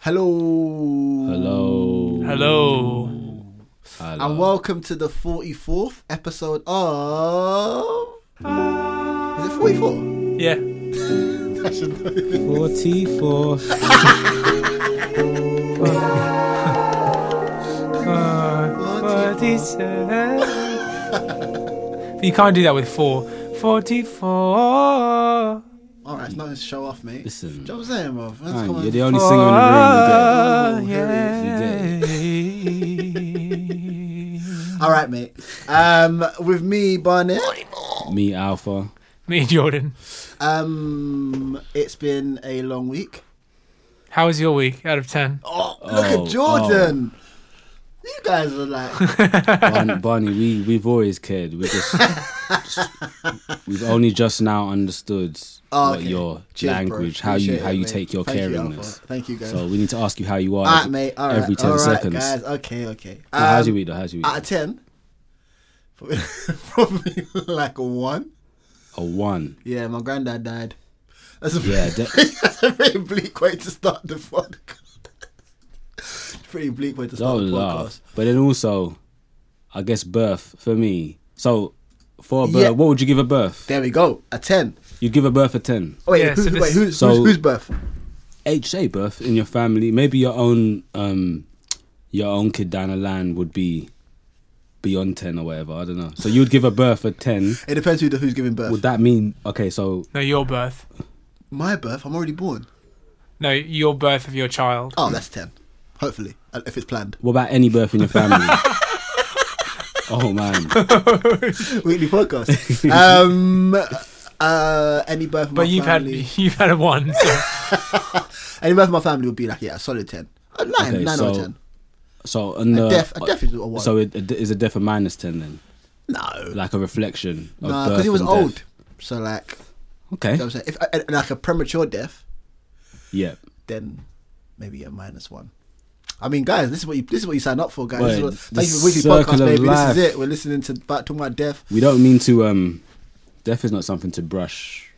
Hello. Hello. Hello. Hello. And welcome to the 44th episode of. Is it 44? Yeah. That should- 44. But you can't do that with four. 44. Alright, it's nothing to show off, mate. Listen. Do you know what I'm saying, bro? Let's Man, come on. you're the only singer in the room. Oh, yeah. Alright, mate. Um, with me, Barnett. Me, Alfa. Me Jordan. Um, it's been a long week. How was your week out of 10? Oh, look Oh, at Jordan. You guys are like. Barney, Barney, we, we've always cared. We just, just- We've only just now understood Oh, what okay. your Cheers, bro. language, how you how it, you mate. take your Thank caringness. Alpha. Thank you, guys. so we need to ask you how you are every, mate. All right. every 10 all right, seconds. guys. Okay, okay. Now, how's Um, your week though? How's your week? Out of 10? Probably like a 1. A one. Yeah, my granddad died. That's a, Yeah, de- that's a very bleak way to start the podcast. Pretty bleak way to start Don't the laugh. podcast. But then also, I guess birth for me. So for a birth, Yeah. what would you give a birth? There we go. A 10. You'd give a birth a ten. Wait, Yeah, who, so this- wait who's, So- who's, whose birth? HA birth in your family, maybe your own um your own kid down the line would be beyond ten or whatever. I don't know. So you'd give a birth a ten. It depends who the, who's giving birth. Would that mean okay? So No, your birth. My birth? I'm already born. No, your birth of your child. Oh, that's 10. Hopefully, uh, if it's planned. what about any birth in your family? oh man, Weekly podcast. um, uh, any birth of my But you've family. had you've had a one. So. Any birth in my family would be like, yeah, a solid 10. A 9, Okay, 9 or so 10. so on the A death, a death is a 1. so it, it is a death a minus ten then, no. like a reflection. Of Nah, because he was old. death. So, like, Okay. you know what I'm saying? If, uh, like a premature death, Yeah. then maybe a minus 1. I mean, guys, this is what you this is what you sign up for, guys. This is what, thank you for weekly podcast, baby. life. This is it. We're listening to about talking about death. We don't mean to. Um, death is not something to brush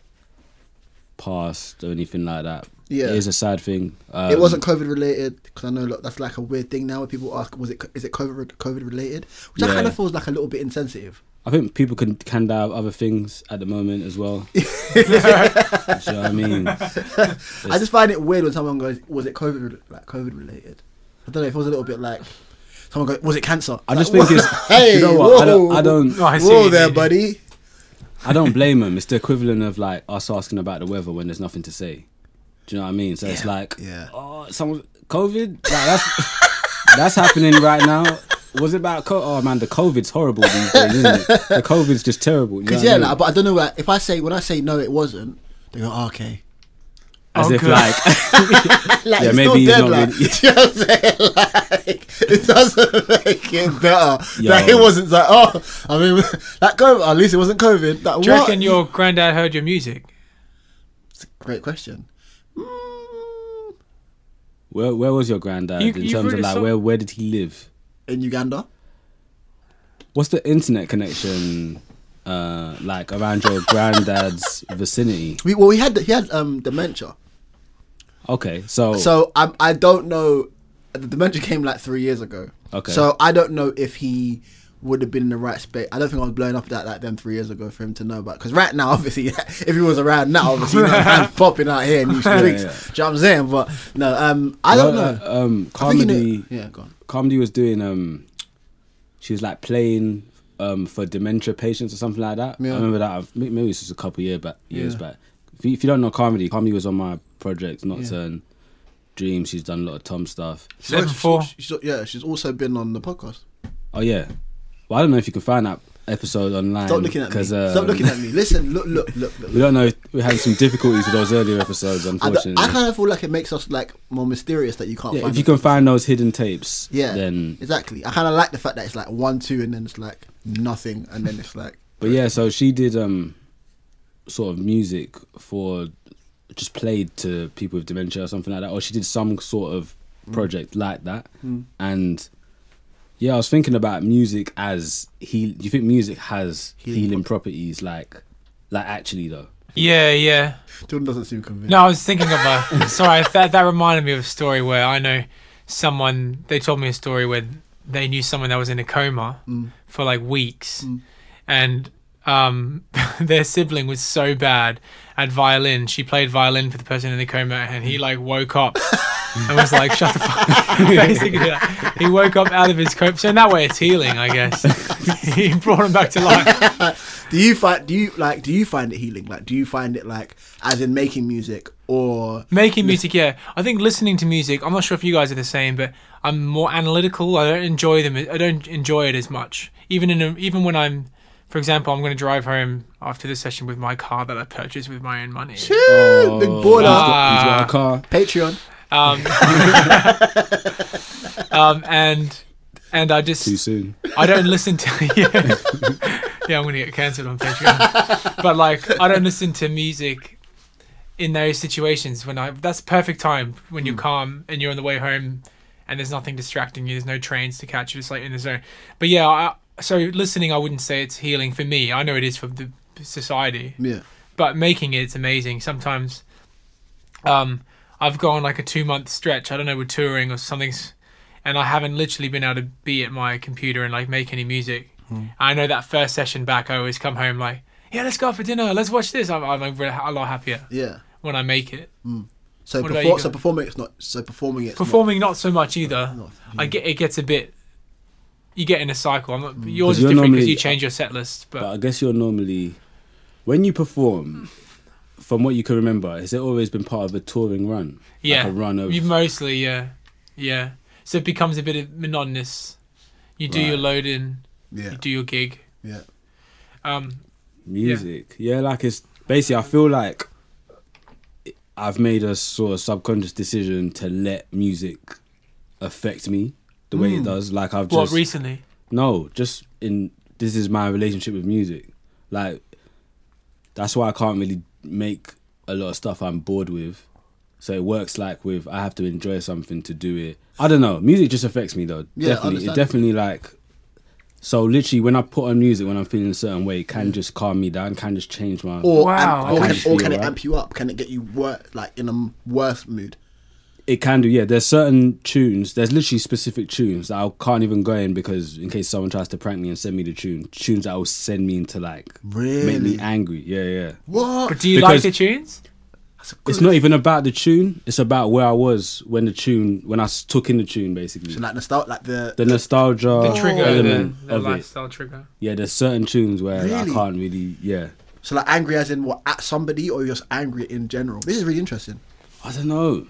past or anything like that. Yeah. it is a sad thing. Um, it wasn't COVID related because I know look, that's like a weird thing now. Where people ask, was it is it COVID COVID related? Which I kind of feels like a little bit insensitive. I think people can can die of other things at the moment as well. You know what I mean? I just find it weird when someone goes, "Was it COVID like COVID related?" I don't know. If it feels a little bit like someone goes, "Was it cancer?" I Like, just think whoa, it's. hey, you know what? I don't. whoa. I don't. No, I see what Whoa you there, mean. buddy. I don't blame them. It's the equivalent of like us asking about the weather when there's nothing to say. Do you know what I mean? So it's like, yeah. oh, someone COVID. Like that's that's happening right now. Was it about co- oh man, the COVID's horrible these days, isn't it? The COVID's just terrible. Because what I yeah, mean? like, but I don't know. Like, if I say when I say no, it wasn't. They go, oh, "Okay." As Oh, if like Like, Yeah, maybe he's not like, really- you know what I'm saying? Like, it doesn't make it better. Yo. Like, it wasn't like, oh, I mean, that COVID, at least it wasn't COVID. Like, Do you what? reckon your granddad heard your music? It's a great question. Mm, where where was your granddad You- in terms of like where where did he live? in Uganda? What's the internet connection uh like around your granddad's vicinity? We, well, he had he had um, dementia. Okay, so So I I don't know. The dementia came like three years ago. Okay. So I don't know if he would have been in the right space. I don't think I was blowing up that like them three years ago for him to know about. Because right now, obviously, if he was around now, obviously, you know, man's popping out here in these Yeah, streets. yeah. Do you know what I'm saying? But no, um, I don't know. uh, um, I think he Carmody. Yeah, go on. Carmody was doing um she was like playing um for dementia patients or something like that. Yeah. I remember that maybe this was a couple year back years Yeah. back. If you, if you don't know Carmody, Carmody was on my project Nocturne Dream. She's done a lot of Tom stuff. Seven She's- four. she's- yeah, she's also been on the podcast. Oh yeah. Well, I don't know if you can find that episode online. Stop looking at me. 'cause, Stop um, looking at me. Listen, look, look, look. look. We don't know. If we had some difficulties with those earlier episodes, I, don't- unfortunately. I kind of feel like it makes us like more mysterious that you can't yeah, find. if you it. can find those hidden tapes, yeah, then exactly. I kind of like the fact that it's like one, two, and then it's like nothing, and then it's like. But yeah, so she did um sort of music for just played to people with dementia or something like that, or she did some sort of project like that. Mm. And yeah, I was thinking about music as heal. Do you think music has Healing healing, properties? Like, like actually though, Yeah, yeah. Jordan doesn't seem convinced. No, I was thinking of a. sorry, that that reminded me of a story where I know someone. They told me a story where they knew someone that was in a coma Mm. for like weeks, Mm. and um, their sibling was so bad at violin. She played violin for the person in the coma, and he like woke up and was like, "Shut the fuck!" Basically, like, he woke up out of his coma. So in that way, it's healing, I guess. he brought him back to life. Do you find do you like do you find it healing? Like do you find it like as in making music or Making music, yeah. I think listening to music. I'm not sure if you guys are the same, but I'm more analytical. I don't enjoy them. I don't enjoy it as much. Even in a, even when I'm, for example, I'm going to drive home after the session with my car that I purchased with my own money. Shoo, big baller? Ah. He's got a car. Patreon? Um, um, and and I just Too soon. I don't listen to yeah, yeah I'm gonna get cancelled on Patreon. but like I don't listen to music in those situations when I that's perfect time when you're calm and you're on the way home and there's nothing distracting you. There's no trains to catch. You're just like in the zone. But yeah, I, so listening, I wouldn't say it's healing for me. I know it is for the society Yeah. but making it, it's amazing. Sometimes, um, I've gone like a two month stretch. I don't know, with touring or something, and I haven't literally been able to be at my computer and like make any music. I know that first session back, I always come home like, yeah, let's go out for dinner. Let's watch this. I'm, I'm a, a lot happier Yeah. when I make it. So What perfor- so performing it's not so performing it's not- Performing, not so much either. not- I get it gets a bit. You get in a cycle. I'm not, yours 'Cause is you're different because you change your set list, but, But I guess you're normally when you perform. From what you can remember, has it always been part of a touring run? yeah, like a run of you mostly yeah, yeah. So it becomes a bit of monotonous. You do your Right. load in, Yeah. you do your gig. Yeah. Um, music. Yeah. like it's basically. I feel like I've made a sort of subconscious decision to let music affect me the way it mm. does. Like I've what just recently? no, just in this is my relationship with music. Like that's why I can't really make a lot of stuff I'm bored with. So it works like with I have to enjoy something to do it. I don't know. Music just affects me though. Yeah, definitely. It understand. definitely like so literally when I put on music when I'm feeling a certain way, it can mm. just calm me down, can just change my Or, Wow, amp- or, okay. can, or can it Alright. amp you up? Can it get you wor- like in a worse mood? It can do, yeah. There's certain tunes. There's literally specific tunes that I can't even go in because in case someone tries to prank me and send me the tune, tunes that will send me into like really? make Really? me angry. Yeah, yeah. What? But do you like the tunes? It's not even about the tune. It's about where I was when the tune, when I took in the tune, basically. So like nostalgia, like the, The nostalgia The trigger, element the of it. lifestyle trigger. Yeah, there's certain tunes where I can't really. Yeah, so like angry as in what at somebody or you're just angry in general. This is really interesting. I don't know.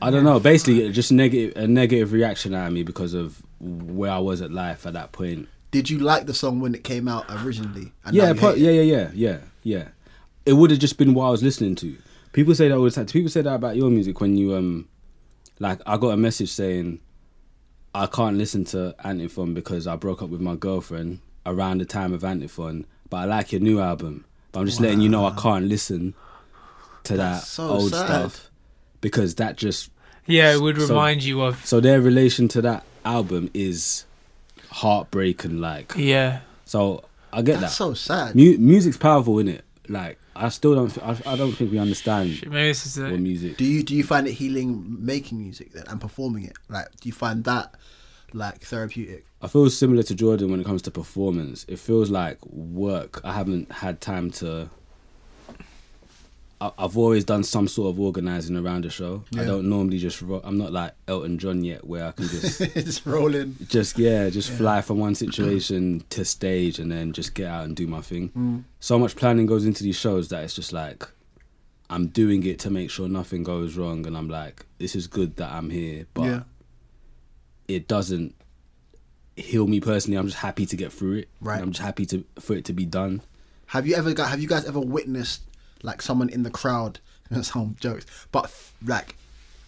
I don't know. Basically, just negative a negative reaction out of me because of where I was at life at that point. Did you like the song when it came out originally? Yeah, pro- yeah, yeah, yeah, yeah, yeah. It would have just been what I was listening to. People say that all the time. People say that about your music when you um, like I got a message saying I can't listen to Antiphon because I broke up with my girlfriend around the time of Antiphon, but I like your new album. But I'm just letting you know I can't listen to That's that so old sad. stuff because that just Yeah, it would So- remind you of. so their relation to that album is heartbreaking like Yeah. so I get That's that. so sad. Mu- music's powerful, in it. Like I still don't. Th- I, I don't think we understand Maybe this is what a. music. Do you do you find it healing making music then and performing it? Like, do you find that like therapeutic? I feel similar to Jordan when it comes to performance. It feels like work. I haven't had time to. I- I've always done some sort of organizing around the show. I don't normally just. Ro- I'm not like Elton John yet, where I can just, it's rolling. just yeah, just fly from one situation to stage and then just get out and do my thing. Mm. So much planning goes into these shows that it's just like, I'm doing it to make sure nothing goes wrong, and I'm like, this is good that I'm here, but yeah. it doesn't heal me personally. I'm just happy to get through it. Right. I'm just happy to for it to be done. Have you ever got? Have you guys ever witnessed like someone in the crowd? Some jokes, but like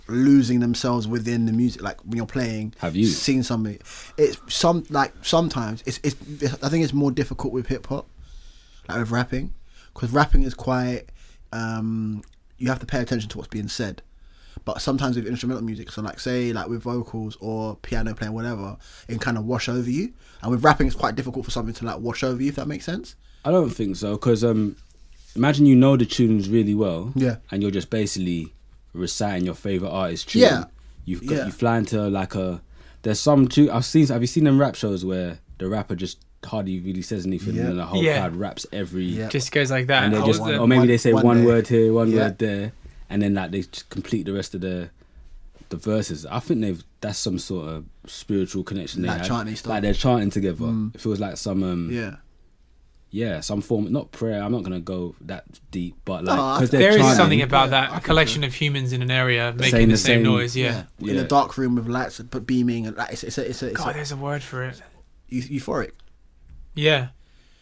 losing themselves within the music. Like when you're playing, Have you? seen somebody? It's some like sometimes it's it's. I think it's more difficult with hip hop, like with rapping, because rapping is quite. Um, you have to pay attention to what's being said. But sometimes with instrumental music, so like say like with vocals or piano playing, whatever, it can kind of wash over you. And with rapping, it's quite difficult for something to like wash over you, if that makes sense. I don't think so because um, imagine you know the tunes really well, Yeah. and you're just basically reciting your favorite artist tune. Yeah. You've got, Yeah. you fly into like a. There's some tune I've seen. Have you seen them rap shows where the rapper just hardly really says anything, Yeah. and the whole Yeah. crowd raps every. Yeah. Just goes like that. And they just, was or maybe they say one, day. word here, one Yeah. word there, and then like they just complete the rest of the the verses. I think they've that's some sort of spiritual connection. They Like had. chanting stuff. Like they're chanting together. Mm. It feels like some um Yeah. Yeah some form not prayer. I'm not gonna go that deep, but like ah, No, I- because they're there is something about Yeah, that. I A think collection of humans in an area making Saying the, the same, same- noise. Yeah. Yeah. In a dark room with lights but beaming and like it's it's a, it's a, it's God, a, there's a word for it. euphoric. Yeah.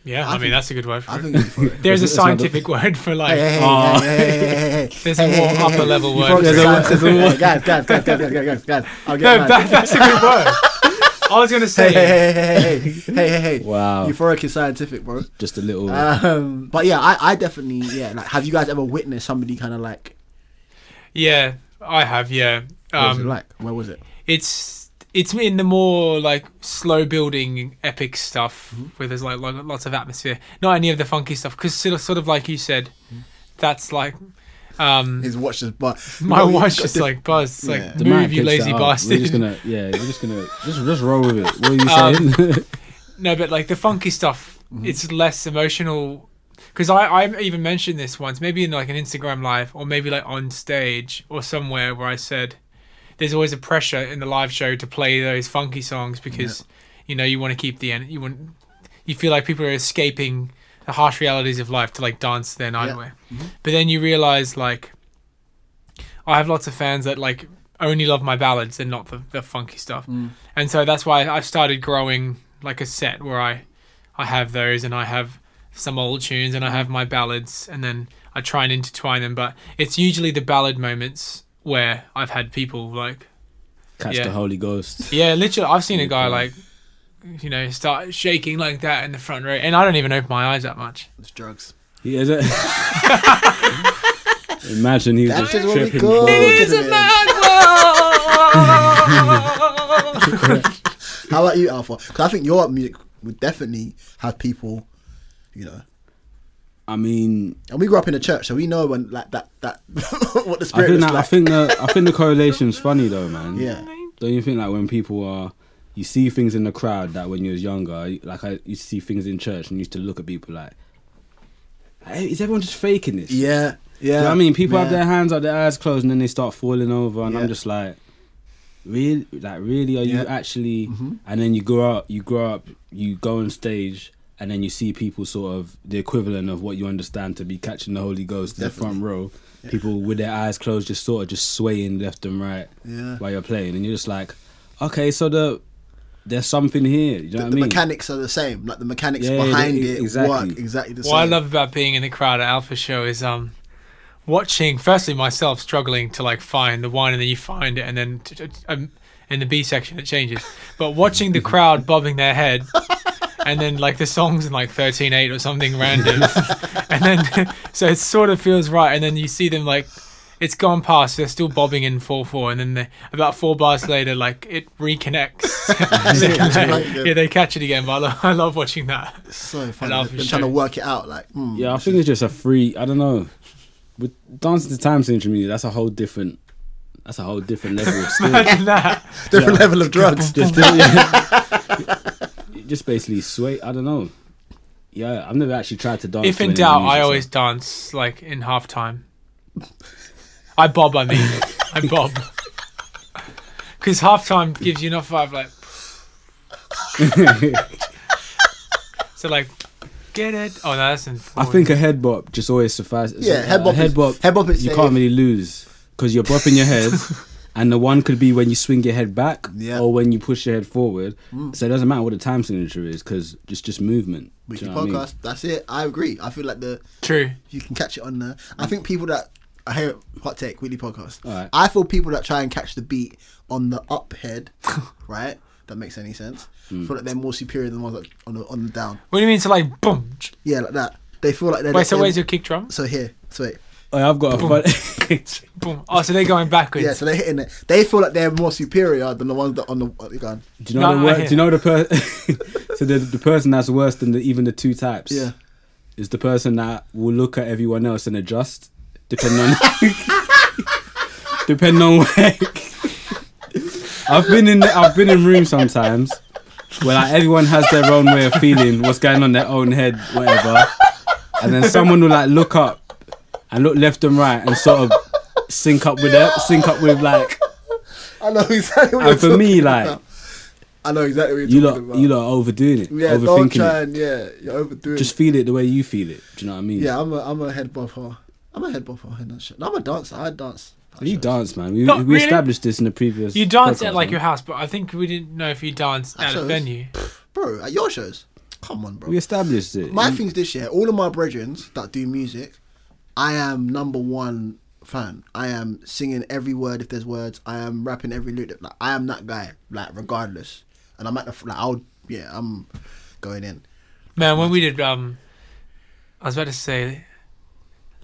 Yeah. I I, mean, think- that's a good word for I it. think euphoric. There's a It's not the- scientific word for like. Hey, hey, hey, Oh. hey, hey, hey, hey, hey, hey. There's a Hey, more hey, hey, upper level You word. There's a- there's a Guys, guys, guys, guys, guys, guys, guys, guys. I'll get No, that, that's a good word. I was gonna say. Hey, hey, hey, hey, hey, hey, hey, hey. Wow, Euphoric is scientific, bro. just a little. Um, but yeah, I, I definitely, yeah. Like, have you guys ever witnessed somebody kind of like? Yeah, I have. Yeah. What was it Um, like? Where was it? it's it's in the more like slow building epic stuff Mm-hmm. where there's like, lots of atmosphere. Not any of the funky stuff because sort of, sort of like you said, Mm-hmm. that's like. Um, His watch just, but my you know, watch you got just diff- like buzzed. It's Yeah. like the move, you lazy that up. bastard. We're just gonna yeah, we're just gonna just just roll with it. What are you Um, saying? No, but like the funky stuff, Mm-hmm. it's less emotional. Because I, I even mentioned this once, maybe in like an Instagram live, or maybe like on stage or somewhere where I said, "There's always a pressure in the live show to play those funky songs because, you know, you want to keep the en- you want, you feel like people are escaping the harsh realities of life to like dance their night Yeah. away. But then you realize like, I have lots of fans that like only love my ballads and not the, the funky stuff Mm. and so that's why I started growing like a set where I I have those and I have some old tunes and I have my ballads and then I try and intertwine them but it's usually the ballad moments where I've had people like Catch yeah. the Holy Ghost. yeah literally I've seen a guy like you know start shaking like that in the front row and I don't even open my eyes that much It's drugs. He is it. Imagine he's That's just just what we tripping. call bro. it. is a mad How about you, Alfa? Because I think your music would definitely have people, you know. I mean, And we grew up in a church, so we know when like that that what the I spirit think is that, I like. think the I think the correlation's funny though, man. yeah, Don't you think like when people are, you see things in the crowd that when you was younger, like I used to see things in church and used to look at people like, hey, is everyone just faking this? yeah, yeah. You know I mean, people have their hands up, their eyes closed, and then they start falling over, and Yeah. I'm just like, really, like really, are you Yeah. actually? Mhm. And then you grow up, you grow up, you go on stage, and then you see people sort of the equivalent of what you understand to be catching the Holy Ghost in the front row. Yeah. People with their eyes closed, just sort of just swaying left and right Yeah. while you're playing, and you're just like, okay, so the there's something here. You know The, what I mean? mechanics are the same. Like the mechanics Yeah, behind they- it exactly. work exactly the what same. What I love about being in the crowd at Alfa Show is um watching firstly myself struggling to like find the one and then you find it and then t- t- um, in the B section it changes but watching the crowd bobbing their head and then like the songs in like 13-8 or something random and then so it sort of feels right and then you see them like it's gone past they're still bobbing in 4-4 and then they, about four bars later like it reconnects yeah they catch it again but I love, I love watching that It's so funny. love Them the trying to work it out. Like, mm, Yeah, I think it's just a free. I don't know. With dancing to time signature music, that's a whole different. That's a whole different level of skill. imagine that different Yeah. level of drugs. just, yeah. just basically sway. I don't know. Yeah, I've never actually tried to dance. if in doubt, music, I so- always dance like in halftime. I bob, I mean, I bob, because halftime gives you enough vibe, like. so like, get it? Oh no, that's in. I think a head bop just always suffices. Yeah, head A bop. head is, bop. Head bop is You safe. can't really lose because you're bopping your head, and the one could be when you swing your head back Yeah. or when you push your head forward. Mm. So it doesn't matter what the time signature is because just just movement. Do Weekly you know what I mean? podcast. That's it. I agree. I feel like the true. you can catch it on the. I think people that I hear hot take weekly podcast. Alright. I feel people that try and catch the beat on the up head, right? That makes any sense. Hmm. feel like they're more superior than the ones that on the on the down. What do you mean to like boom? Yeah, like that. They feel like they're. Wait, so where's your kick drum? So here, so wait. Oh, yeah, I've got a fun. Boom. Oh, so they're going backwards. Yeah, so they're hitting it. They feel like they're more superior than the ones that on the. What you? Do you know No, the I wor- Do you know the person? so the the person that's worse than the, even the two types? Yeah. is the person that will look at everyone else and adjust depending on depending on where. I've been in I've been in rooms sometimes where like everyone has their own way of feeling what's going on in their own head, whatever, and then someone will like look up and look left and right and sort of sync up with it, sync up with like. I know exactly what And for me, like about. I know exactly what you're you lot, talking about. you lot are overdoing it, yeah, don't overthinking try it. and yeah, you're overdoing Just it. feel it the way you feel it. Do you know what I mean? Yeah, I'm a I'm a head bopper. I'm a head bopper. in that shit. I'm a dancer. I dance. You shows. dance, man. We, No, we really? established this in the previous. You dance podcast, at like man. your house, but I think we didn't know if you danced At at a shows? venue. bro. At your shows, come on, bro. We established it. My You- thing's this year. All of my brethren that do music, I am number one fan. I am singing every word if there's words. I am rapping every lyric. Like I am that guy. Like regardless. And I'm at the f- like I'll yeah I'm going in. Man, when we did, um, I was about to say,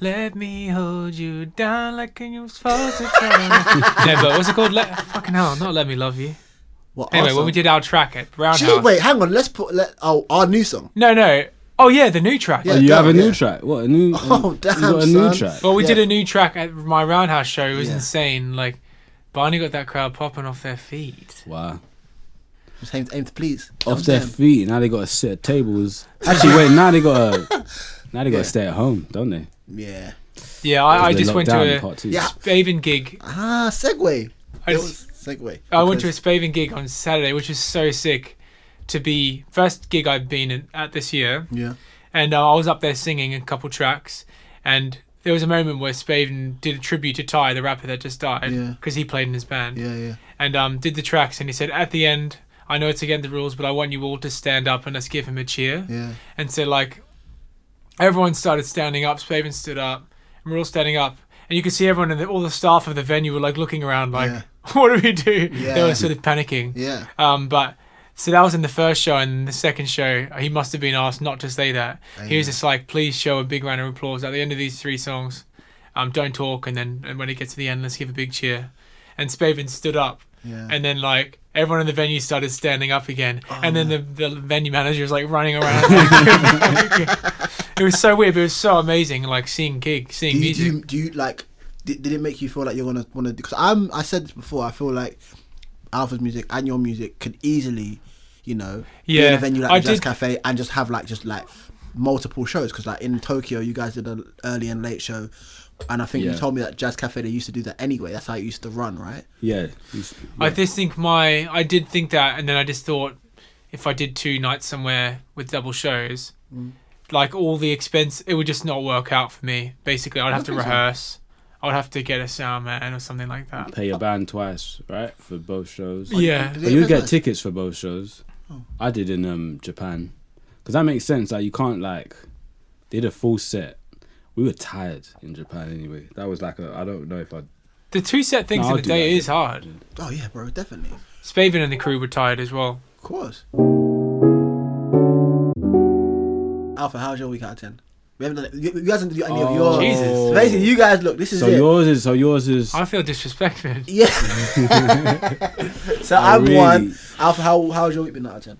"Let me hold you down like you was supposed to." try." no, but what's it called? Let fucking hell, not let me love you. What? Anyway, our when we did our track at Roundhouse. Shit, wait, hang on. Let's put let oh our new song. No, no. Oh yeah, the new track. Yeah. Oh, you have a go, new yeah. track. What a new? Oh, damn, You got a new son. track. Well, we Yeah. did a new track at my Roundhouse show. It was Yeah. insane. Like, Barney got that crowd popping off their feet. Wow. Just aim, aim to please. Off their feet. Now they got to sit at tables. Actually, wait. Now they got to. Now they got to Yeah. stay at home, don't they? Yeah. Yeah, I, I just went to a part two. Yeah. Spaven gig. Ah, segue. I, just- was segue. I went to a Because- Spaven gig on Saturday, which was so sick. To be first gig I've been in, at this year, yeah. and uh, I was up there singing a couple tracks, and there was a moment where Spaven did a tribute to Ty, the rapper that just died, Yeah. because he played in his band, Yeah, yeah. and um, did the tracks, and he said at the end, I know it's against the rules, but I want you all to stand up and let's give him a cheer. Yeah. And so like everyone started standing up, Spaven stood up, and we're all standing up. And you could see everyone and the, all the staff of the venue were like looking around like, Yeah. what do we do? They were sort of panicking. Yeah. Um, but so that was in the first show, and the second show, he must have been asked not to say that. He was just like, please show a big round of applause at the end of these three songs. Um, don't talk, and then and when it gets to the end, let's give a big cheer. And Spaven stood up, Yeah. and then like everyone in the venue started standing up again, and then the, Oh. the venue manager was like running around. it was so weird, but it was so amazing, like seeing gig, seeing do you, music. do you do you like did, did it make you feel like you're gonna want to because i'm i said this before i feel like alpha's music and your music could easily you know be in Yeah, a venue like I jazz did- cafe and just have like just like multiple shows because like in tokyo you guys did an early and late show and i think you told me that jazz cafe they used to do that anyway that's how it used to run right Yeah. he's- I just think my I did think that, and then I just thought if I did two nights somewhere with double shows, Mm. Like all the expense, it would just not work out for me. Basically, I'd have to think so. rehearse. I'd have to get a sound man or something like that. Pay your band twice, right, for both shows. Yeah. But you make get tickets for both shows. Oh. I did in um Japan, because that makes sense. Like you can't like they did a full set. We were tired in Japan anyway. That was like a I don't know if I. The two set things No, in I'll the day is hard. oh yeah bro definitely Spaven and the crew were tired as well. of course alpha how's your week out of 10 we haven't done it. You, you guys didn't do any of Oh. yours Jesus. basically you guys look this is So it yours is so yours is. I feel disrespected. Yeah. so Oh, I'm really? one. Alfa, how how's your week been out of ten?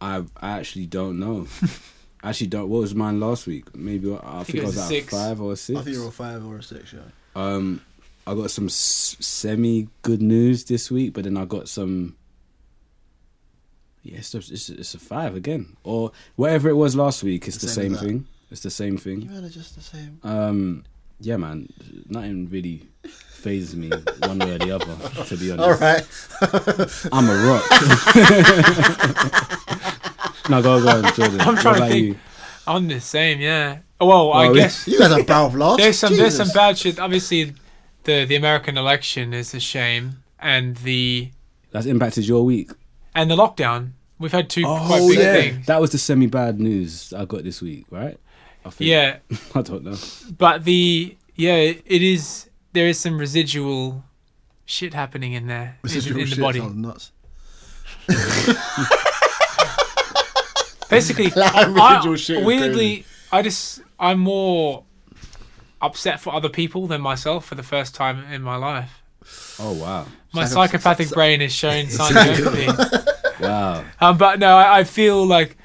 I I actually don't know. I actually don't. What was mine last week? Maybe I, think, it I was was a at six. five or six. I think you're a five or a six. Yeah. Um, I got some s- semi good news this week, but then I got some. Yeah, it's, just- it's, it's a five again, or whatever it was last week. It's The the, same same thing. It's the same You thing. man are just the same. Um, yeah, man, nothing really fazes me one way or the other. To be honest, All right. I'm a rock. no, go go on, Jordan. I'm What trying to about think. you? I'm the same, yeah. Well, I Oh, guess you guys are barrel of laughs. there's some there's some bad shit. Obviously, the the American election is a shame, and the That's impacted your week. And the lockdown. We've had two Oh, quite big things. That was the semi bad news I got this week, right? I think. Yeah, I don't know. but the yeah, it is. There is some residual shit happening in there in, Residual in the shit body. nuts. Basically, Like, residual I, shit weirdly, I just I'm more upset for other people than myself for the first time in my life. Oh wow, My Psycho- psychopathic brain is showing signs of empathy. wow. Um, but no, I, I feel like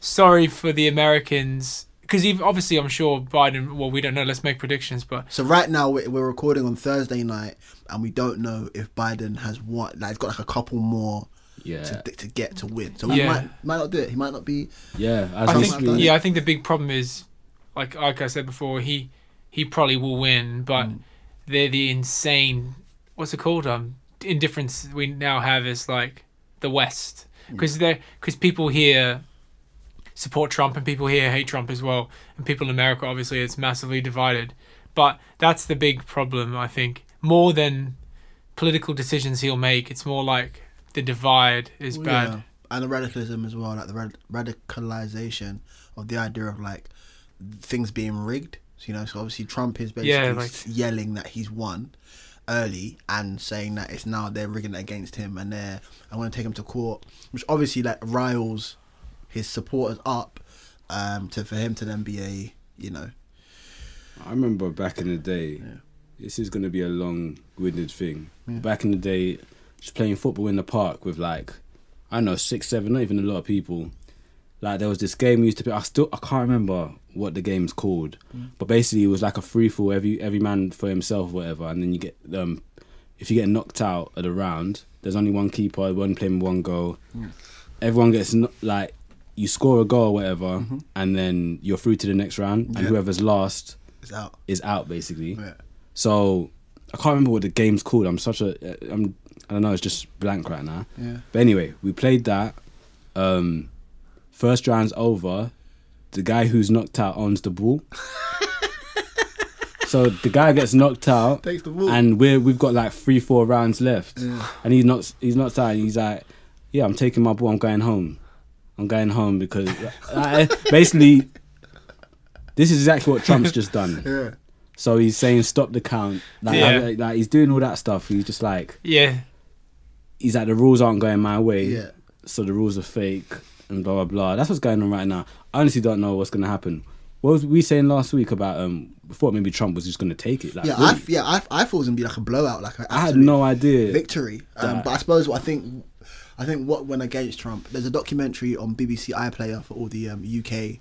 sorry for the Americans because obviously I'm sure Biden. Well, we don't know. Let's make predictions, but So right now we're, we're recording on Thursday night, and we don't know if Biden has won. Like, he's got like a couple more Yeah, to, to get to win. So he Yeah. might might not do it. He might not be. yeah. As I we think speak- yeah, I think the big problem is like like I said before, he he probably will win, but Mm. they're the insane. What's it called? Um, indifference we now have is like the West because they because people here support Trump and people here hate Trump as well, and people in America obviously it's massively divided. But that's the big problem, I think, more than political decisions he'll make. It's more like the divide is Well, bad. yeah. And the radicalism as well, like the rad- radicalization of the idea of like things being rigged. So, you know, so obviously Trump is basically Yeah, like- yelling that he's won early and saying that it's now they're rigging it against him and they're I want to take him to court, which obviously like riles his supporters up um, to for him to then be a you know I remember back in the day. This is going to be a long-winded thing. Back in the day, just playing football in the park with like, I don't know, six, seven, not even a lot of people. Like there was this game we used to play. I still I can't remember what the game's called, but basically it was like a free fall. Every every man for himself, or whatever. And then you get um, if you get knocked out at a round, there's only one keeper, one playing one goal. Everyone gets like you score a goal or whatever, and then you're through to the next round, and whoever's last it's out. is out basically. Yeah. So I can't remember what the game's called. I'm such a I'm I don't know. It's just blank right now. Yeah. But anyway, we played that. Um, first round's over. The guy who's knocked out owns the ball. so the guy gets knocked out, Takes the ball. and we're we've got like three four rounds left, Yeah. and he's not he's not out. He's like, yeah, I'm taking my ball. I'm going home. I'm going home because uh, basically. This is exactly what Trump's just done. Yeah. So he's saying stop the count. Like, Yeah. like, like, he's doing all that stuff. He's just like Yeah, he's like the rules aren't going my way. Yeah. So the rules are fake and blah blah blah. That's what's going on right now. I honestly don't know what's gonna happen. What was we saying last week about um? We thought maybe Trump was just gonna take it. Like, Yeah, really. I, yeah, I, I thought it was gonna be like a blowout, like I had no idea. victory. Um, but I suppose what I think, I think what went against Trump. There's a documentary on BBC iPlayer for all the um, UK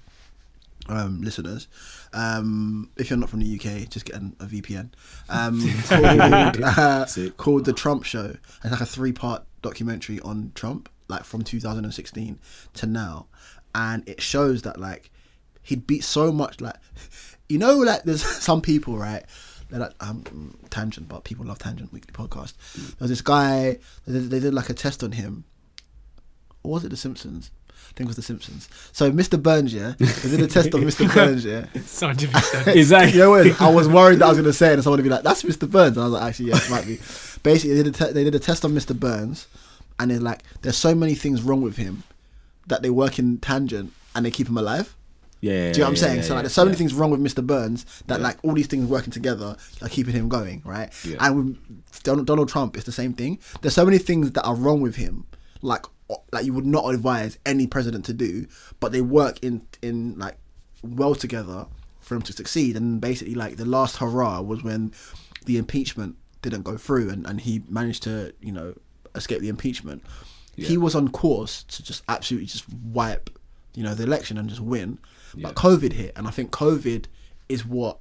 um, listeners. Um, if you're not from the UK, just get an, a VPN. Um, called, uh, called the Trump Show. It's like a three-part documentary on Trump, like from 2016 to now, and it shows that like he'd beat so much like you know like there's some people right they're like um tangent but people love tangent weekly podcast there's this guy they did, they did like a test on him or was it the simpsons I think it was the Simpsons. So Mr. Burns, yeah, they did a test on Mr. Burns, yeah. scientific study. exactly. You know what? I was worried that I was going to say it and someone would be like, "That's Mr. Burns." And I was like, "Actually, yeah, it might be." Basically, they did a te- they did a test on Mr. Burns, and they're like, "There's so many things wrong with him that they work in tangent and they keep him alive." Yeah. Do you know what I'm yeah, saying? yeah, so like, yeah, there's so many things wrong with Mr. Burns that Yeah. like all these things working together are keeping him going, right? Yeah. And with Donald, Donald Trump, it's the same thing. There's so many things that are wrong with him, like like you would not advise any president to do, but they work in in like well together for him to succeed. And basically, like the last hurrah was when the impeachment didn't go through, and and he managed to you know escape the impeachment. He was on course to just absolutely just wipe you know the election and just win. Yeah. But COVID hit, and I think COVID is what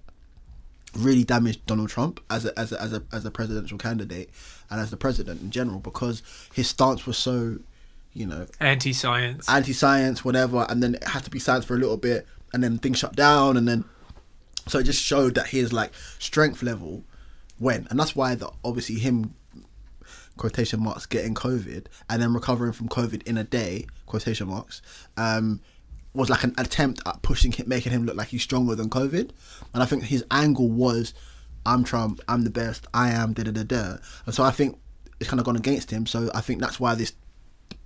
really damaged Donald Trump as a, as a, as a as a presidential candidate and as the president in general because his stance was so, you know, Anti-science. anti-science, whatever, and then it had to be science for a little bit, and then things shut down, and then so it just showed that his like strength level went, and that's why the obviously him quotation marks getting COVID and then recovering from COVID in a day quotation marks um, was like an attempt at pushing him, making him look like he's stronger than COVID, and I think his angle was, I'm Trump, I'm the best, I am da da da da, and so I think it's kind of gone against him. So I think that's why this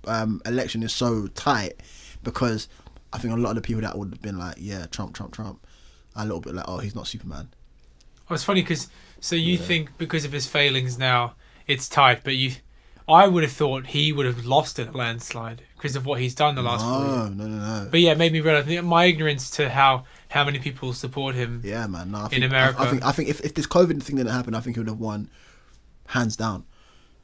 um, election is so tight because I think a lot of the people that would have been like, yeah, Trump, Trump, Trump, are a little bit like, oh, he's not Superman. Oh, it's funny because so you think because of his failings now it's tight, but you, I would have thought he would have lost in a landslide because of what he's done the last four years. No, no, no, no. But yeah, it made me realize my ignorance to how how many people support him. Yeah, man. No, I In think, America. I, I think I think if, if this COVID thing didn't happen, I think he would have won, hands down.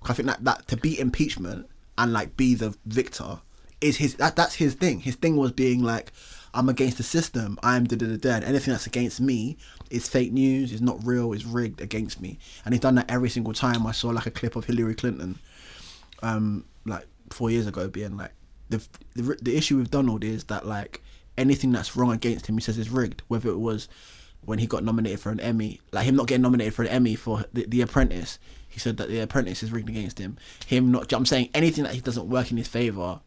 I think that that to beat impeachment and like be the victor is his that that's his thing. His thing was being like, I'm against the system. I'm da da da da. Anything that's against me is fake news. Is not real. Is rigged against me. And he's done that every single time. I saw like a clip of Hillary Clinton, um, like four years ago, being like, the the the issue with Donald is that like anything that's wrong against him, he says is rigged. Whether it was when he got nominated for an Emmy, like him not getting nominated for an Emmy for the, the Apprentice, he said that The Apprentice is rigged against him. Him not, I'm saying anything that he doesn't work in his favor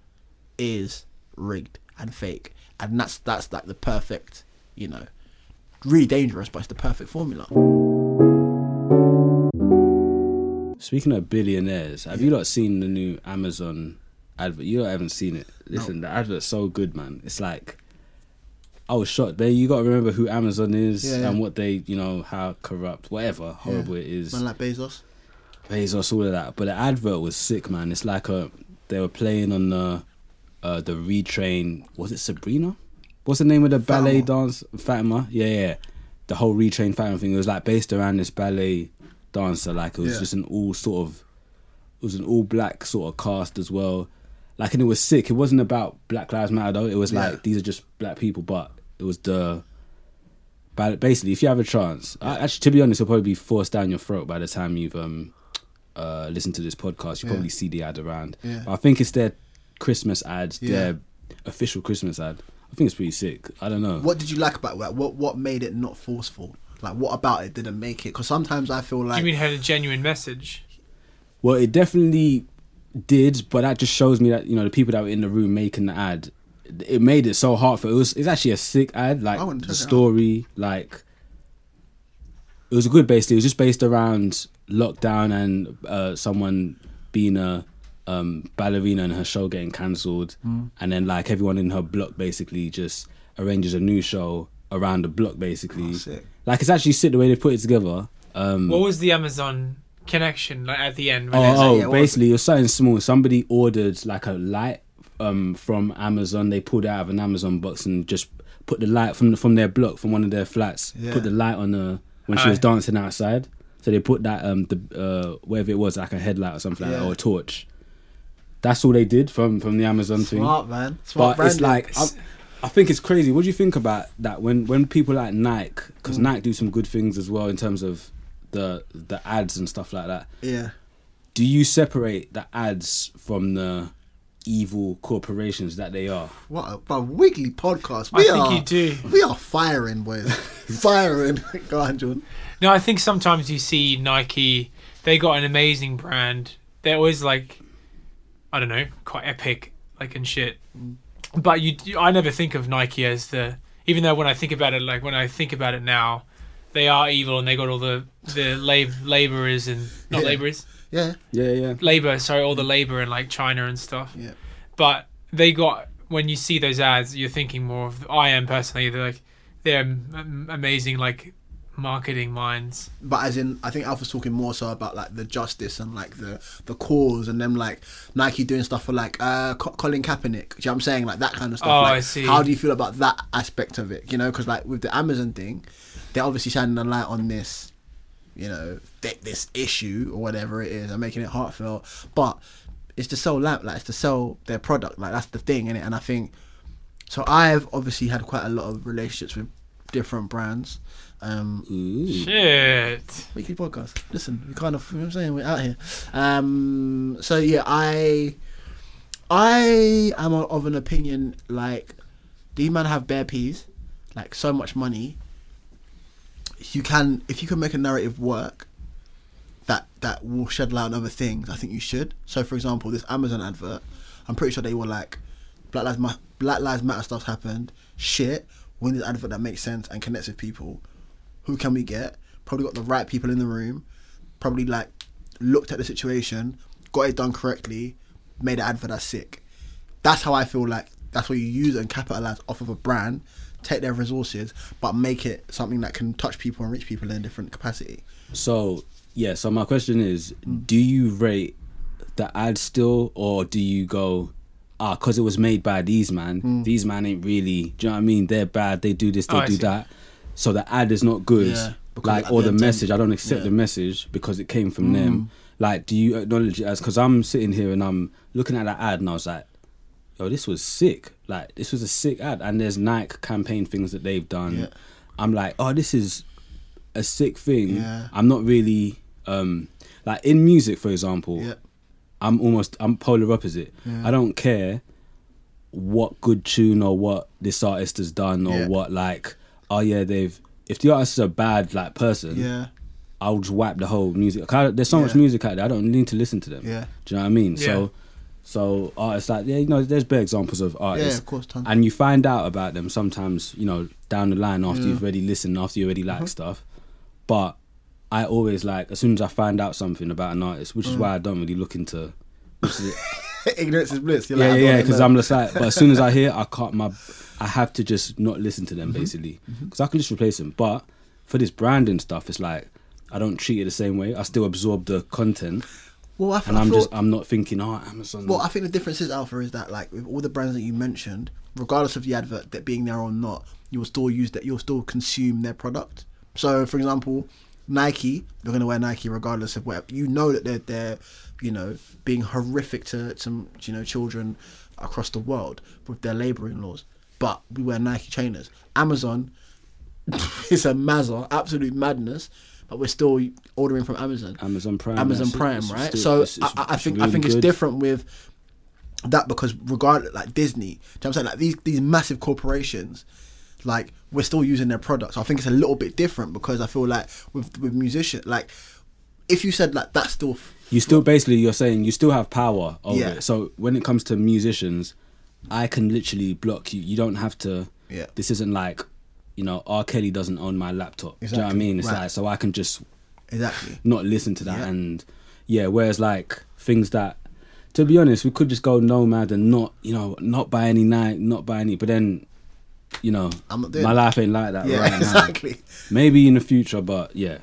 is rigged and fake, and that's that's like the perfect, you know, really dangerous, but it's the perfect formula. Speaking of billionaires, have you not seen the new Amazon advert? You haven't seen it. Listen, the advert's so good, man. It's like I was shocked. But you got to remember who Amazon is Yeah, yeah. and what they, you know, how corrupt, whatever, horrible it is. Man like Bezos. Bezos, all of that. But the advert was sick, man. It's like a they were playing on the uh the retrain. Was it Sabrina? What's the name of the ballet dance? Fatima. Yeah, yeah. The whole retrain Fatima thing. It was like based around this ballet dancer. Like it was Yeah. just an all sort of. It was an all black sort of cast as well. Like and it was sick. It wasn't about Black Lives Matter though. It was Yeah. like these are just black people, but it was the. But basically, if you have a chance, I, actually, to be honest, it'll probably be forced down your throat by the time you've um uh, listen to this podcast, you Yeah. probably see the ad around. Yeah. I think it's their Christmas ad, Yeah. their official Christmas ad. I think it's pretty sick. I don't know. What did you like about that? What what made it not forceful? Like what about it didn't make it? Because sometimes I feel Do like you mean it had a genuine message? Well, it definitely did, but that just shows me that you know the people that were in the room making the ad, it made it so hard for it was. It's actually a sick ad. Like the check out. story, like it was a good basically. It was just based around lockdown and uh, someone being a um, ballerina and her show getting cancelled, Mm. and then like everyone in her block basically just arranges a new show around the block basically. Oh. Like it's actually sick the way they put it together. Um, What was the Amazon connection like at the end? when Oh, there's- oh yeah, basically, it was something small. Somebody ordered like a light um, from Amazon. They pulled it out of an Amazon box and just put the light from from their block, from one of their flats. Yeah. Put the light on her when she was Aye. dancing outside. So they put that um the uh whatever it was like a headlight or something like that or a torch. That's all they did from from the Amazon thing. smart man. Smart But it's like I, I think it's crazy. What do you think about that when when people like Nike because Mm. Nike do some good things as well in terms of the the ads and stuff like that yeah. do you separate the ads from the evil corporations that they are? What a, a wiggly podcast. I We think are, you do. We are firing, boys. firing. Go on, John. No, I think sometimes you see Nike. They got an amazing brand. They're always like, I don't know, quite epic, like and shit. But you, you- I never think of Nike as the. Even though when I think about it, like when I think about it now, they are evil and they got all the the lab, laborers and not Yeah. laborers, Yeah. Yeah, yeah. labor. Sorry, all the labor in like China and stuff. Yeah. But they got when you see those ads, you're thinking more of. I am personally they're like they're amazing like marketing minds. But as in, I think Alfa's talking more so about like the justice and like the the cause and them like Nike doing stuff for like uh Colin Kaepernick. Do you know what I'm saying? Like that kind of stuff. Oh, like, I see. How do you feel about that aspect of it? You know, because like with the Amazon thing, they're obviously shining a light on this, you know, th- this issue or whatever it is and making it heartfelt. But it's to sell lamp, like it's to sell their product. Like that's the thing, in it. And I think so. I've obviously had quite a lot of relationships with different brands. Um, Ooh. Shit. weekly podcast. Listen, we kind of, you know what I'm saying, we're out here. Um, so yeah, I, I am of an opinion like, these man have bare peas, like so much money. You can, if you can make a narrative work, that that will shed light on other things. I think you should. So, for example, this Amazon advert, I'm pretty sure they were like, Black Lives Ma- Black Lives Matter stuff happened. Shit, we need an advert that makes sense and connects with people who can we get? Probably got the right people in the room. Probably like looked at the situation, got it done correctly, made an advert that's sick. That's how I feel like that's what you use and capitalize off of a brand, take their resources, but make it something that can touch people and reach people in a different capacity. So yeah, so my question is, Mm. do you rate the ad still, or do you go, ah, because it was made by these man, Mm. these man ain't really, do you know what I mean? They're bad. They do this, they Oh, do that. So the ad is not good. Yeah, because like or the the message, I don't accept yeah. the message because it came from Mm. them. Like, do you acknowledge it as? Because I'm sitting here and I'm looking at that ad and I was like, yo, this was sick. Like this was a sick ad, and there's Nike campaign things that they've done. Yeah. I'm like, oh, this is a sick thing. Yeah. I'm not really um like in music, for example. Yeah. I'm almost I'm polar opposite. Yeah. I don't care what good tune or what this artist has done or Yeah. what like oh yeah they've if the artist is a bad like person Yeah. I'll just wipe the whole music. 'Cause I- There's so much music out there. I don't need to listen to them. Yeah. Do you know what I mean? Yeah. So, so artists like yeah, you know, there's bare examples of artists. Yeah, of course, tons. And you find out about them sometimes, you know, down the line after Yeah. you've already listened, after you already like Uh-huh. stuff. But I always like as soon as I find out something about an artist, which is Mm. why I don't really look into. Which is Ignorance is bliss. You're yeah, like, yeah, because know. I'm just like, but as soon as I hear, I can't. My, I have to just not listen to them Mm-hmm. basically, because I can just replace them. But for this branding stuff, it's like I don't treat it the same way. I still absorb the content, Well, I, f- and I I'm feel- just, I'm not thinking, oh, Amazon. Well, I think the difference is Alfa is that like with all the brands that you mentioned, regardless of the advert that being there or not, you'll still use that. You'll still consume their product. So, for example, Nike, you're gonna wear Nike regardless of where you know that they're they're you know being horrific to some you know children across the world with their labouring laws, but we wear Nike trainers. Amazon, it's a mazza, absolute madness. But we're still ordering from Amazon. Amazon Prime, Amazon. Prime, It's right? still- so it's- it's- I, I it's think I really think it's different with that because regardless, like Disney, do you know what I'm saying? Like these these massive corporations, like we're still using their products. I think it's a little bit different because I feel like with with musicians, like if you said like that's still You still basically you're saying you still have power over Yeah. it. So when it comes to musicians, I can literally block you. You don't have to. Yeah. This isn't like, you know, R. Kelly doesn't own my laptop. Do you know what I mean? It's Right. like so I can just exactly not listen to that Yeah. and yeah. Whereas like things that, to be honest, we could just go nomad and not you know not buy any night, not buy any. But then, you know, I'm not doing my life ain't like that yeah right now. exactly. Maybe in the future, but yeah,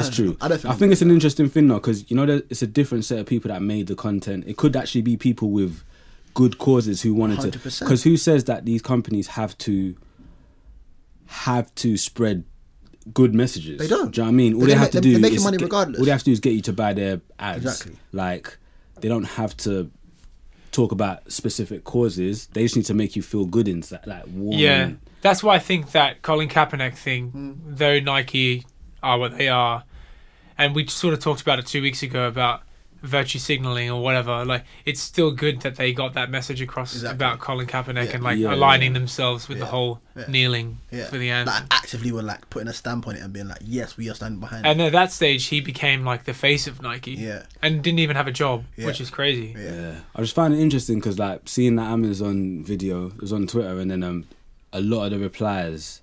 it's don't true. I don't think I think it's doing an interesting thing though, because you know that it's a different set of people that made the content. It could actually be people with good causes who wanted to. 100%. Because who says that these companies have to have to spread good messages? They don't. Do you know what I mean? All They're they gonna have make- to they're do making is money get- regardless. All they have to do is get you to buy their ads. Exactly. Like they don't have to talk about specific causes. They just need to make you feel good inside, like warm. Yeah, that's why I think that Colin Kaepernick thing, Hmm. though Nike are what they are, and we sort of talked about it two weeks ago about virtue signaling or whatever. Like, it's still good that they got that message across Exactly. about Colin Kaepernick Yeah. and like Yeah, aligning yeah. themselves with the whole Yeah. kneeling Yeah, for the anthem. Like, actively were like putting a stamp on it and being like, yes, we are standing behind and it. at that stage, he became like the face of Nike. Yeah. and didn't even have a job, Yeah. which is crazy. Yeah. Yeah, I just find it interesting because like seeing that Amazon video it was on Twitter, and then um, a lot of the replies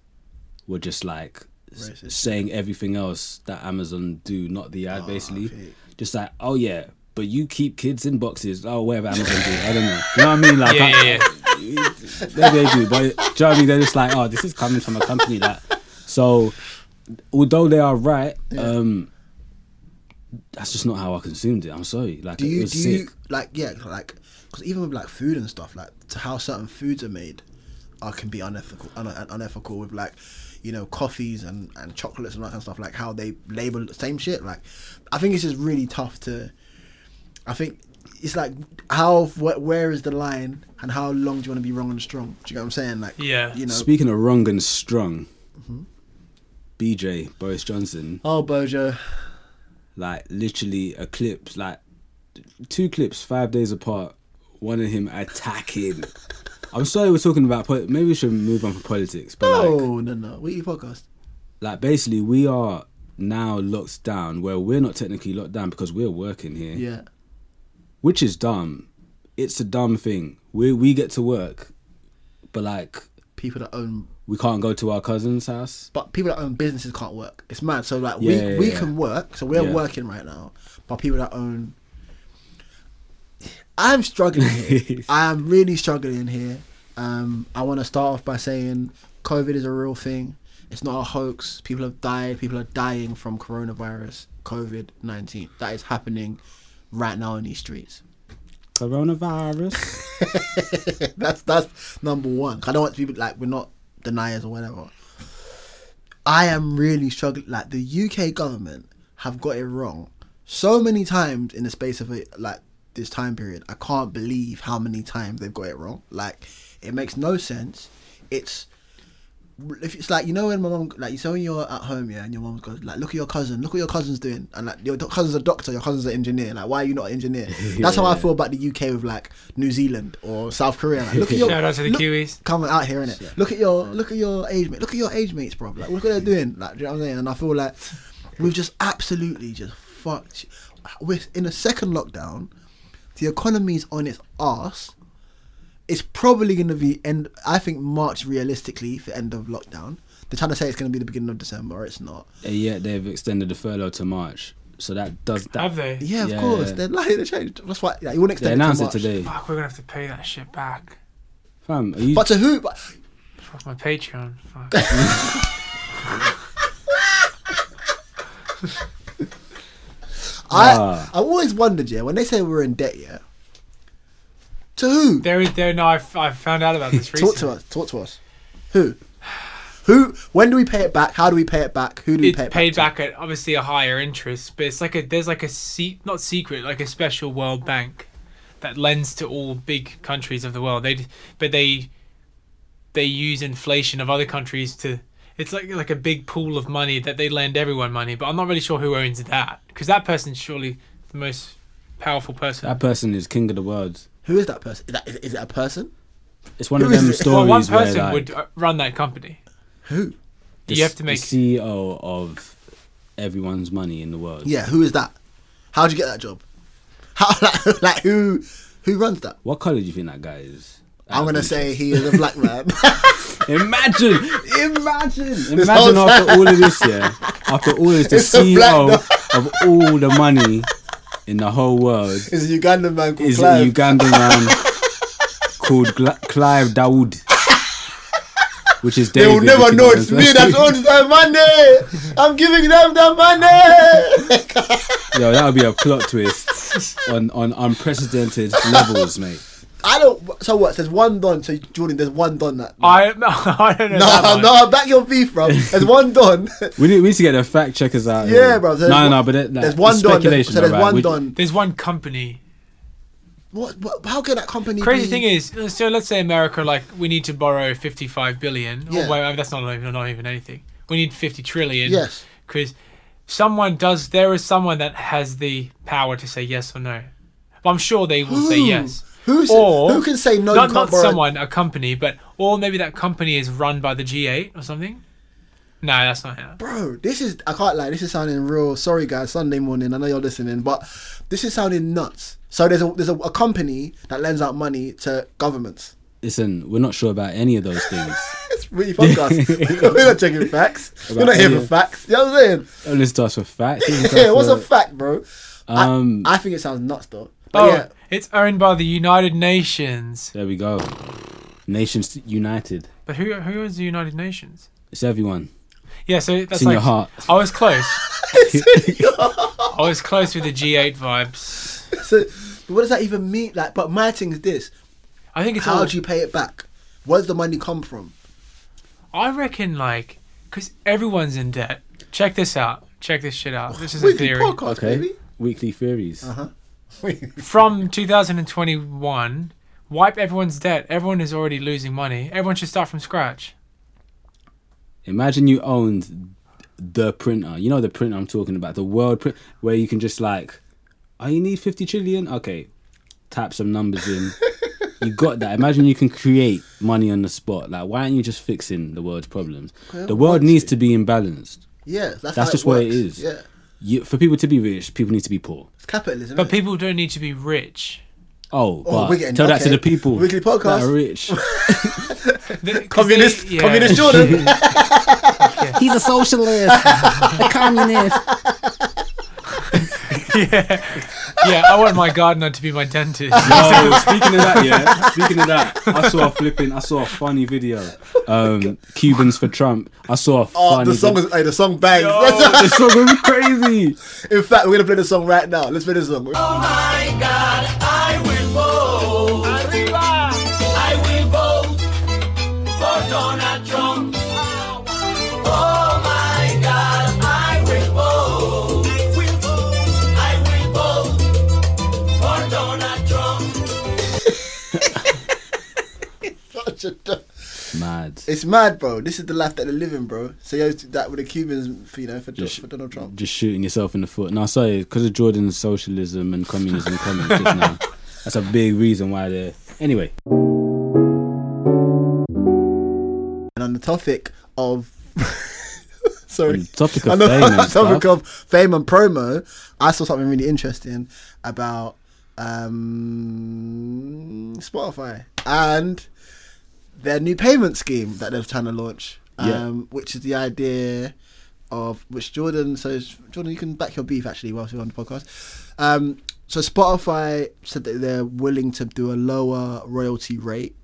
were just like s- Racist. saying everything else that Amazon do, not the ad, Oh, basically. Just like, oh yeah, but you keep kids in boxes. Oh, whatever Amazon do, I don't know. You know what I mean? Like, Yeah, I- yeah, maybe they do, but do you know what I mean? They're just like, oh, this is coming from a company that. So, although they are right, Yeah. um, that's just not how I consumed it. I'm sorry. Like, do it you was do sick. you like yeah like because even with like food and stuff like to how certain foods are made are can be unethical un- un- unethical with like you know coffees and and chocolates and that kind of stuff like how they label the same shit like i think it's just really tough to i think it's like how wh- where is the line and how long do you want to be wrong and strong do you get what i'm saying like Yeah. you know Speaking of wrong and strong, Mm-hmm. BJ Boris Johnson, oh bojo like literally a clip, like two clips, five days apart. One of him attacking. I'm sorry we're talking about. Po- maybe we should move on from politics, but like, no no no we podcast like basically we are now locked down where we're not technically locked down because we're working here, yeah which is dumb. It's a dumb thing. We we get to work, but like people that own we can't go to our cousin's house. but people that own businesses can't work. It's mad. So like Yeah, we yeah, we yeah. can work. So we're working right now. But people that own, I'm struggling here. I am really struggling here. Um, I want to start off by saying COVID is a real thing. It's not a hoax. People have died. People are dying from coronavirus, COVID nineteen. That is happening right now in these streets. Coronavirus. that's that's number one. I don't want people like we're not deniers or whatever. I am really struggling. Like the UK government have got it wrong so many times in the space of a, like this time period, I can't believe how many times they've got it wrong. Like, it makes no sense. It's if it's like you know when my mom like you so when you're at home yeah and your mom goes like look at your cousin look what your cousin's doing and like your do- cousin's a doctor your cousin's an engineer like why are you not an engineer? That's how I feel about the UK with like New Zealand or South Korea. Like, look at your Shout out to the look- Kiwis. coming out here innit? Look at your look at your age mate look at your age mates bro. Like look what they're doing. Like do you know what I'm saying? And I feel like we've just absolutely just fucked we're in a second lockdown the economy's on its arse it's probably going to be end. I think March realistically for end of lockdown. They're trying to say it's going to be the beginning of December. It's not. Uh, and yet they've extended the furlough to March. So that does that. Have they? Yeah, of Yeah, course. yeah. They're lying. They changed. That's why. Yeah, you wouldn't They announced it it to March. today. Fuck, we're gonna have to pay that shit back. Fam, are you, But to who? But Off my Patreon. Fuck. I, Ah. I always wondered, yeah, when they say we're in debt, yeah. To who? there, there. No, I, I found out about this recently. Talk to us. Talk to us. Who? Who? When do we pay it back? How do we pay it back? Who do we It's pay it paid back? back at obviously a higher interest, but it's like a there's like a se- not secret like a special World Bank that lends to all big countries of the world. They but they they use inflation of other countries to. It's like like a big pool of money that they lend everyone money, but I'm not really sure who owns that because that person's surely the most powerful person. that person is king of the world. Who is that person? Is, that, is, is it a person? It's one Who of them it? stories well, one where person like, would uh, run that company. Who? the, you have to the make CEO of everyone's money in the world. Yeah, who is that? How'd you get that job? How like, like who who runs that? What color do you think that guy is? I'm gonna say he is a black man. Imagine, imagine, imagine after all of this, yeah. After all of this, the It's a black CEO of all the money in the whole world It's a Ugandan man called is Clive. a Ugandan man called Gla- Clive Dawood, which is they will never know it's me that owns that money. I'm giving them the money. Yo, that would be a plot twist on on unprecedented levels, mate. I don't. So what? There's one don. So Jordan, there's one don that. I no, I don't know. no, that no, back your beef, bro. There's one don. We need, we need to get the fact checkers out. Yeah, bro, No, no, one- no, but it, like, there's one it's don. Speculation, So there's alright, one we- don. There's one company What, what? How can that company? Crazy be, thing is, so let's say America, like, we need to borrow 55 billion. Yeah. Or, well, that's not even, not even anything. We need 50 trillion. Yes. Because someone does, there is someone that has the power to say yes or no. But I'm sure they will say yes. Who's, Or- who can say no? not you can't not borrow- someone, a company, but, or maybe that company is run by the G8 or something. No, that's not how. Bro, this is I can't lie. This is sounding real. Sorry, guys. Sunday morning. I know you're listening, but this is sounding nuts. So there's a there's a, a company that lends out money to governments. Listen, we're not sure about any of those things. It's really podcast. We're not checking facts. We're not here for facts. You know what I'm saying? Don't listen to us for facts. listen to Yeah, us what's a fact, bro? I- Um, I, think it sounds nuts though. But Oh, yeah, it's owned by the United Nations. There we go. Nations United. But who who owns the United Nations? It's everyone. Yeah, so that's It's in like your heart. I was close. I was close with the G8 vibes. so but what does that even mean? Like, but my thing is this: I think it's how all. do you pay it back? Where's the money come from? I reckon like because everyone's in debt. Check this out. Check this shit out. This is a theory. podcast, Okay. baby. Weekly theories. Uh-huh. From 2021, wipe everyone's debt. Everyone is already losing money. Everyone should start from scratch. Imagine you owned the printer. You know the printer I'm talking about, the world print, where you can just like, oh, you need 50 trillion? Okay, tap some numbers in. you got that. Imagine you can create money on the spot. Like, why aren't you just fixing the world's problems? The world needs to. to be imbalanced. Yeah, that's, That's how just it what it works. is. Yeah, You, for people to be rich, people need to be poor. it's capitalism. But innit? people don't need to be rich. Oh, Oh, but we're getting- tell that to the people Weekly podcast. that are rich. The- communist, they- yeah. communist Jordan. He's a socialist, a communist. Yeah, yeah. I want my gardener to be my dentist. Oh, speaking of that, yeah. Speaking of that, I saw a flipping. I saw a funny video. Um, Cubans for Trump. I saw a Oh, funny. the song vid- is hey, the song bangs. Oh, the song was crazy. In fact, we're gonna play the song right now. Let's play the song. Oh my God, mad. It's mad, bro. This is the life that they're living, bro. So that with the Cubans, you know, for, Just- for Donald Trump. Just shooting yourself in the foot. No, sorry, because of Jordan's socialism and communism comments just now. That's a big reason why they're. Anyway, And on the topic of, sorry, topic of fame on the and topic of fame and promo, I saw something really interesting about um, Spotify and their new payment scheme that they're trying to launch. Um, Yeah. which is the idea of which Jordan. So Jordan, you can back your beef actually whilst we're on the podcast. Um, so Spotify said that they're willing to do a lower royalty rate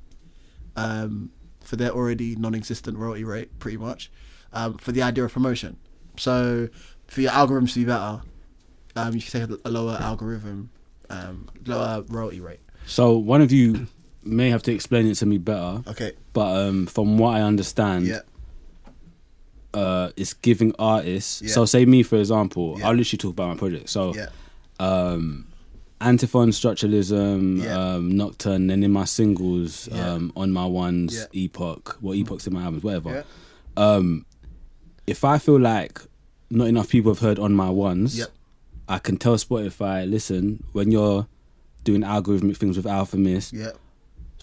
um, for their already non-existent royalty rate, pretty much, um, for the idea of promotion. So for your algorithms to be better, um, you can take a, a lower algorithm, um, lower royalty rate. So one of you may have to explain it to me better, Okay. but um, from what I understand, Yeah. uh, it's giving artists. Yeah. So say me for example, Yeah. I'll literally talk about my project. So Yeah. um, antiphon, structuralism, Yeah. um, nocturne, and in my singles, Yeah. um, on my ones, Yeah. epoch, what epochs in my albums, whatever. Yeah. Um, if I feel like not enough people have heard on my ones, Yep. I can tell Spotify, listen, when you're doing algorithmic things with Alfa Mist, Yeah.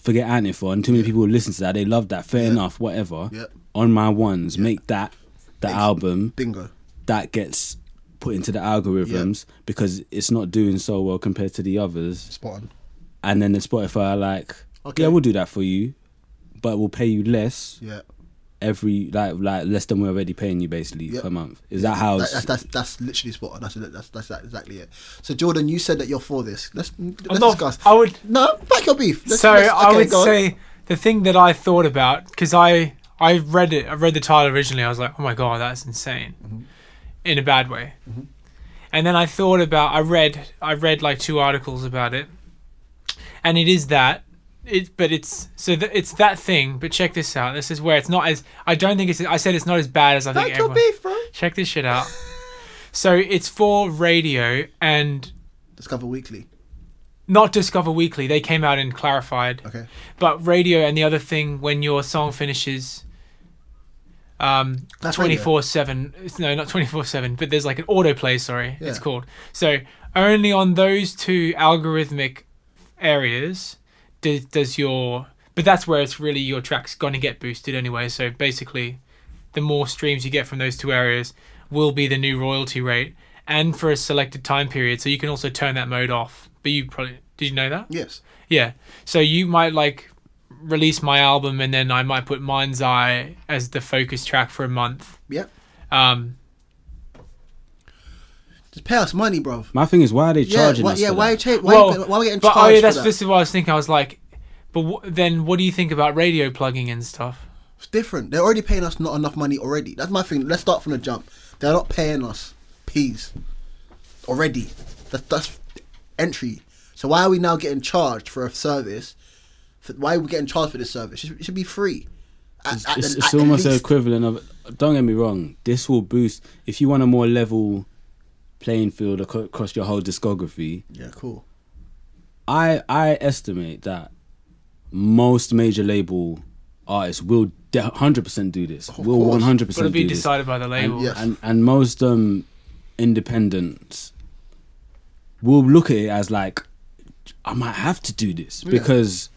Forget antiphon. Too many people listen to that. They love that. Fair enough. Whatever. On my ones, make that the Ex- album Bingo. that gets put into the algorithms because it's not doing so well compared to the others. Spot on. And then the Spotify are like, Okay. yeah, we'll do that for you, but we'll pay you less Yeah. Every like like less than we're already paying you basically Yeah. per month. Is that how? That- that's, that's that's literally spot on. That's that's that's that- exactly it. So Jordan, you said that you're for this. Let's I'm let's not- discuss. I would No, back your beef. Let's, so let's- I would go on. say the thing that I thought about because I I read it I read the title originally I was like oh my god that's insane Mm-hmm. in a bad way and then I thought about I read I read like two articles about it and it is that it but it's so th- it's that thing but check this out this is where it's not as I don't think it's I said it's not as bad as I think your everyone beef, bro. check this shit out so it's for radio and Discover Weekly. not Discover Weekly they came out and clarified Okay. but radio and the other thing when your song finishes um That's radio. 24/7 no not 24/7 but there's like an autoplay sorry it's called so only on those two algorithmic areas does, does your but that's where it's really your track's going to get boosted anyway so basically the more streams you get from those two areas will be the new royalty rate and for a selected time period so you can also turn that mode off but you probably did you know that Yes. yeah. So you might like release my album and then I might put Mind's Eye as the focus track for a month. Yep. Um Just pay us money, bro. My thing is, why are they Yeah. charging Why, us? yeah. for Why? that? Cha- why, well, why are we getting but oh, charged oh yeah, that's for that? this is what I was thinking. I was like, but wh- then what do you think about radio plugging and stuff? It's different. They're already paying us not enough money already. That's my thing. Let's start from the jump. They're not paying us peas already. That's that's entry. So why are we now getting charged for a service? For, why are we getting charged for this service? It should, it should be free. At- at it's, the- it's at almost the least. equivalent of. Don't get me wrong. This will boost if you want a more level playing field across your whole discography. Yeah, cool. I I estimate that most major label artists will hundred percent do this. Of will course. one hundred But percent it'll be do this. decided by the label. And, Yes. and and most um independents will look at it as like I might have to do this Yeah. because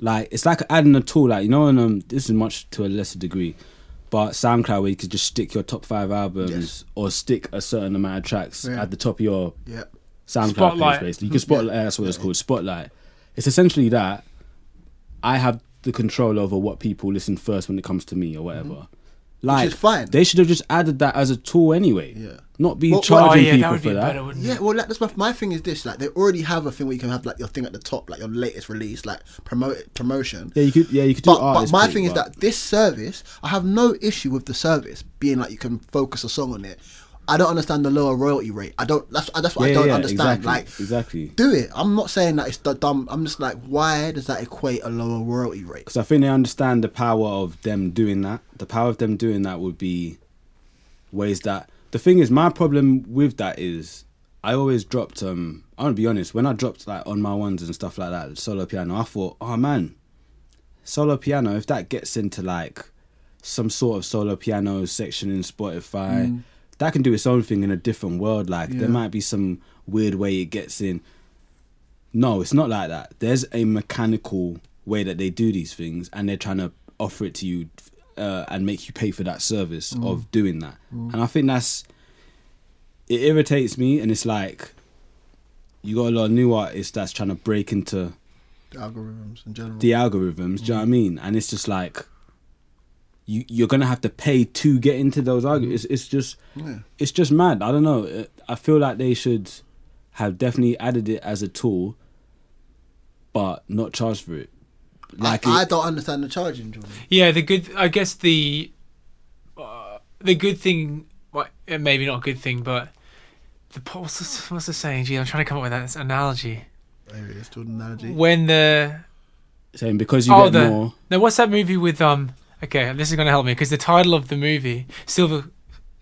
like it's like adding a tool like you know and um this is much to a lesser degree but SoundCloud where you could just stick your top five albums Yes. or stick a certain amount of tracks Yeah. at the top of your Yeah. SoundCloud Spotlight. page basically you can spotlight that's what it's called spotlight it's essentially that I have the control over what people listen first when it comes to me or whatever like Mm-hmm. is fine. they should have just added that as a tool anyway Yeah. not be Well, well- oh charging yeah, that people would be for that better, Yeah, it? well, like, that's my, my thing is this: like, they already have a thing where you can have like your thing at the top, like your latest release, like promote promotion. yeah you could yeah you could do But, but my pick, thing is that this service, I have no issue with the service being like you can focus a song on it. I don't understand the lower royalty rate. I don't. That's that's what yeah, I don't yeah, understand. exactly, Like, exactly do it. I'm not saying that it's the dumb. I'm just like, why does that equate a lower royalty rate? because I think they understand the power of them doing that. The power of them doing that would be ways that the thing is my problem with that is I always dropped um I want to be honest when I dropped like on my ones and stuff like that solo piano I thought oh man solo piano, if that gets into like some sort of solo piano section in Spotify, that can do its own thing in a different world. Like Yeah. there might be some weird way it gets in. No, it's not like that. There's a mechanical way that they do these things, and they're trying to offer it to you uh, and make you pay for that service mm. of doing that. Mm. And I think that's it irritates me, and it's like you got a lot of new artists that's trying to break into The algorithms in general. the algorithms. Do you know what I mm. mean? And it's just like you you're gonna have to pay to get into those algorithms. It's, it's just Yeah. it's just mad. I don't know. I feel like they should have definitely added it as a tool, but not charged for it. Like I, I don't understand the charging, Jordan. Yeah, the good. I guess the uh, the good thing, well, uh, maybe not a good thing, but the what's the, what's the saying? Gee, I'm trying to come up with that analogy. There it is, Jordan analogy. When the saying because you oh get the more. no, what's that movie with um? Okay, this is gonna help me because the title of the movie, Silver,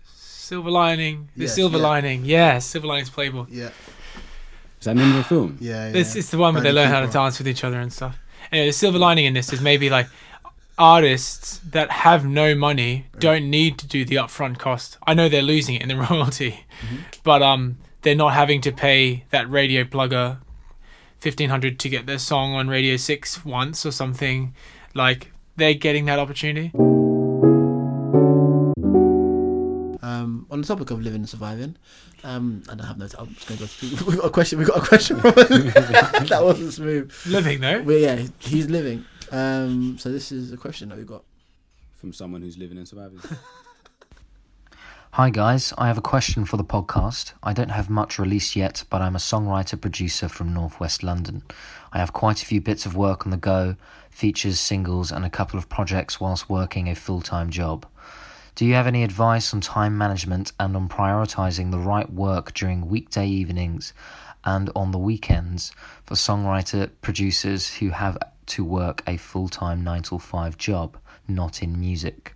Silver Lining, the Yes, Silver yeah. Lining, yeah, Silver Lining's Playboy. Yeah, Is that the name of the film? yeah, yeah. It's, it's the one where they Bradley learn how to dance with each other and stuff. Anyway, the silver lining in this is maybe like artists that have no money don't need to do the upfront cost. I know they're losing it in the royalty, Mm-hmm. but um, they're not having to pay that radio plugger fifteen hundred to get their song on Radio Six once or something. Like they're getting that opportunity. Um, on the topic of living and surviving, um, I don't have no. I'm just gonna go. To, we got a question. We got a question from. that wasn't smooth. Living though. But yeah, he's living. Um, so this is a question that we got. From someone who's living and surviving. Hi guys, I have a question for the podcast. I don't have much released yet, but I'm a songwriter producer from Northwest London. I have quite a few bits of work on the go, features, singles, and a couple of projects whilst working a full time job. Do you have any advice on time management and on prioritizing the right work during weekday evenings and on the weekends for songwriter producers who have to work a full time 9 to 5 job, not in music?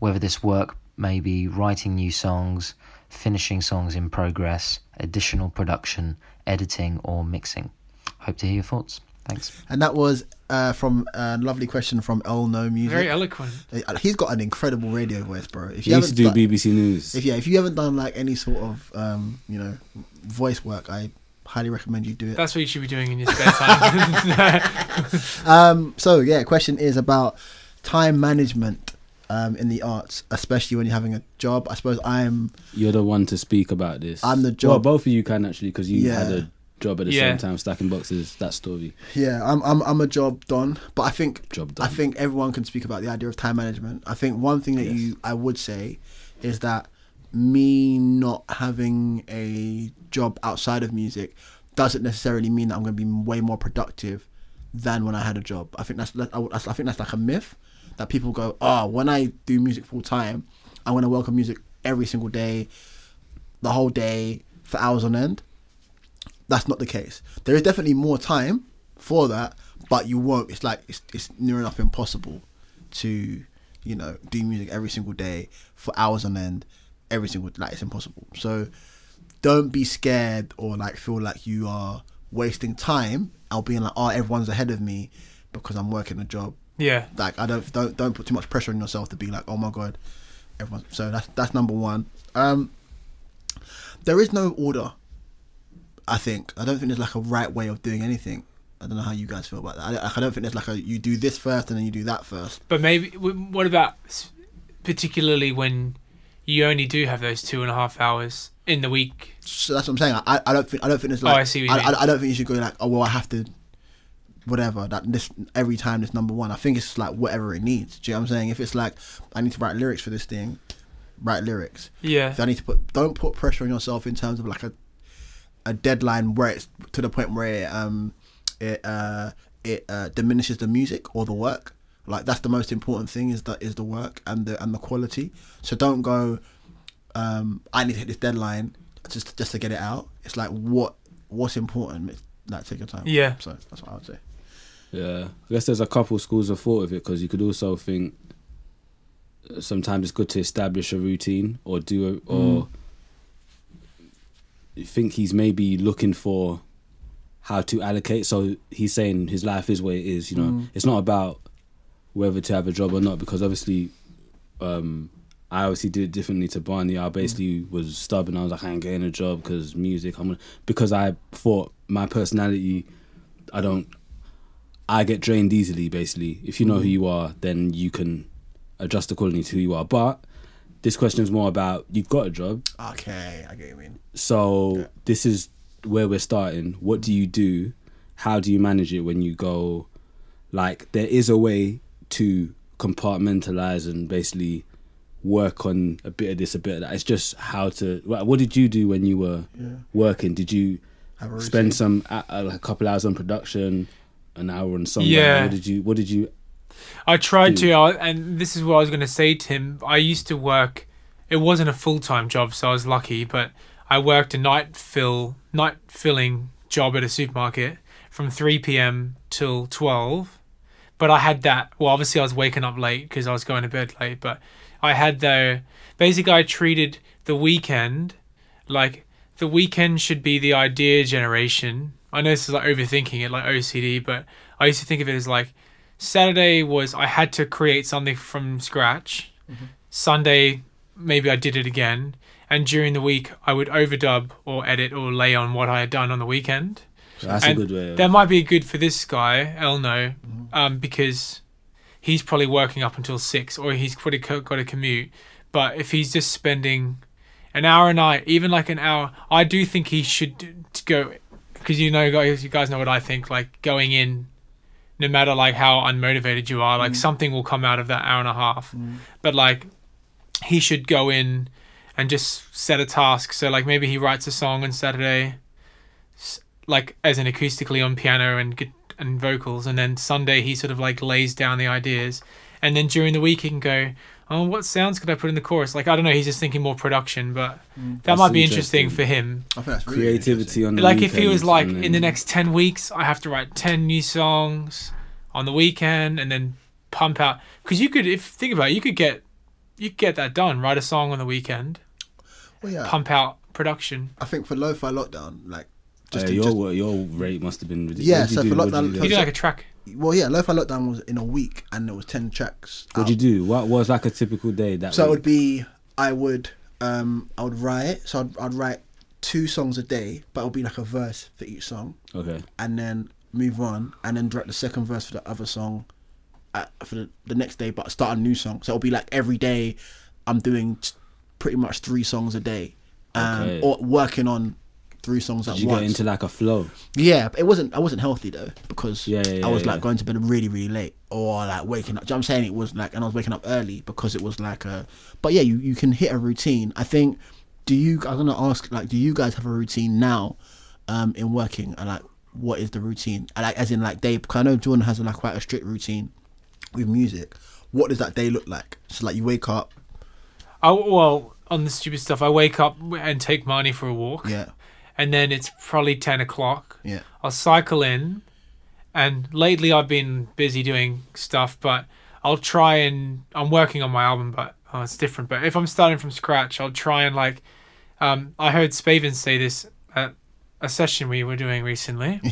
Whether this work may be writing new songs, finishing songs in progress, additional production, editing, or mixing. Hope to hear your thoughts. Thanks. And that was uh, from a lovely question from El No Music. Very eloquent. Uh, He's got an incredible radio voice, bro. If He used to do done- BBC News. if yeah, if you haven't done like any sort of um, you know, voice work, I highly recommend you do it. That's what you should be doing in your spare time. Um, so yeah, question is about time management um, in the arts, especially when you're having a job. I suppose I'm You're the one to speak about this. I'm the Well, job- both of you can actually because you Yeah. had a job at the Yeah. same time stacking boxes. That story. yeah, I'm I'm I'm a job done, but I think Job done. I think everyone can speak about the idea of time management. I think one thing that Yes. you I would say is that me not having a job outside of music doesn't necessarily mean that I'm going to be way more productive than when I had a job. I think that's I I think that's like a myth that people go, "Oh, when I do music full time, I'm going to welcome music every single day, the whole day for hours on end." That's not the case. There is definitely more time for that, but you won't. It's like it's it's near enough impossible to you know do music every single day for hours on end, every single like it's impossible. So don't be scared or like feel like you are wasting time or being like oh everyone's ahead of me because I'm working a job. yeah. Like I don't don't don't put too much pressure on yourself to be like oh my god everyone. So that's that's number one. Um, there is no order. I think I don't think there's like a right way of doing anything. I don't know how you guys feel about that. I, I don't think there's like a you do this first and then you do that first. But maybe, what about particularly when you only do have those two and a half hours in the week? So that's what I'm saying. I, I don't think I don't think there's Oh, I see I. I, I don't think you should go like oh well I have to whatever that this every time this number one. I think it's like whatever it needs. Do you know what I'm saying? If it's like I need to write lyrics for this thing, write lyrics. Yeah. If I need to put don't put pressure on yourself in terms of like a a deadline where it's to the point where it um it uh it uh, diminishes the music or the work. Like that's the most important thing is that is the work and the and the quality. So don't go um I need to hit this deadline just just to get it out. It's like what what's important. Like take your time. Yeah. So that's what I would say. Yeah, I guess there's a couple schools of thought of it because you could also think uh, sometimes it's good to establish a routine or do a, or you think he's maybe looking for how to allocate. So he's saying his life is what it is. You know, it's not about whether to have a job or not because obviously um I obviously did it differently to Barney. I basically was stubborn. I was like, I ain't getting a job because music. I'm gonna, because I thought my personality, I don't, I get drained easily. Basically, if you know who you are, then you can adjust accordingly to who you are. But this question is more about you've got a job, Okay, I get what you mean. so Yeah. this is where we're starting. What do you do? How do you manage it when you go? Like there is a way to compartmentalize and basically work on a bit of this, a bit of that. It's just how to. What, what did you do when you were Yeah. working? Did you Have a routine. spend some a, a, a couple hours on production, an hour on songwriting? Yeah. What did you? What did you? I tried Hmm. to, I- and this is what I was going to say to him. I used to work. It wasn't a full time job, so I was lucky. But I worked a night fill, night filling job at a supermarket from three p.m. till twelve. But I had that. Well, obviously I was waking up late because I was going to bed late. But I had the basically I treated the weekend like the weekend should be the idea generation. I know this is like overthinking it, like OCD, but I used to think of it as like Saturday was I had to create something from scratch. Sunday, maybe I did it again. And during the week, I would overdub or edit or lay on what I had done on the weekend. That's And a good way. Of, That might be good for this guy, Elno, um, because he's probably working up until six or he's got a commute. But if he's just spending an hour a night, even like an hour, I do think he should d- to go because you know, guys, you guys know what I think. Like going in, no matter like how unmotivated you are, like mm. something will come out of that hour and a half. Mm. But like he should go in and just set a task. So like maybe he writes a song on Saturday, like as an acoustically on piano and and vocals, and then Sunday he sort of like lays down the ideas, and then during the week he can go, oh, what sounds could I put in the chorus? Like I don't know, he's just thinking more production, but that That's might be interesting, interesting. for him. I think that's really creativity on the Like if he was weekends like and in the then- next ten weeks, I have to write ten new songs on the weekend, and then pump out because you could if think about it, you could get you could get that done. Write a song on the weekend, Well, yeah. pump out production. I think for lo-fi lockdown, like just, Uh, to, your just your rate must have been ridiculous. Yeah, What'd you so do? for What'd lockdown- you do? You do like a track. Well, yeah, lo-fi lockdown was in a week, and there was ten tracks. What'd out. you do? What was like a typical day that So it would be I would um I would write so I'd, I'd write two songs a day, but it would be like a verse for each song, okay. and then move on, and then direct the second verse for the other song, uh, for the, the next day, but start a new song. So it'll be like every day, I'm doing t- pretty much three songs a day, um, Okay. or working on three songs Did at you once. get into like a flow? Yeah, but it wasn't. I wasn't healthy though because Yeah, yeah, I was yeah, like yeah. going to bed really, really late or like waking up. Do you know what I'm saying it was like, and I was waking up early because it was like a. But yeah, you you can hit a routine. I think. Do you? I'm gonna ask like, do you guys have a routine now, um, in working and like, what is the routine? And, like, as in like day. Because I know Jordan has like quite a strict routine with music. What does that day look like? So like, you wake up. Oh well on the stupid stuff. I wake up and take Marnie for a walk, Yeah, and then it's probably ten o'clock. yeah, I'll cycle in, and lately I've been busy doing stuff, but I'll try and I'm working on my album, but oh, it's different. But if I'm starting from scratch, I'll try and like. Um, I heard Spaven say this at a session we were doing recently.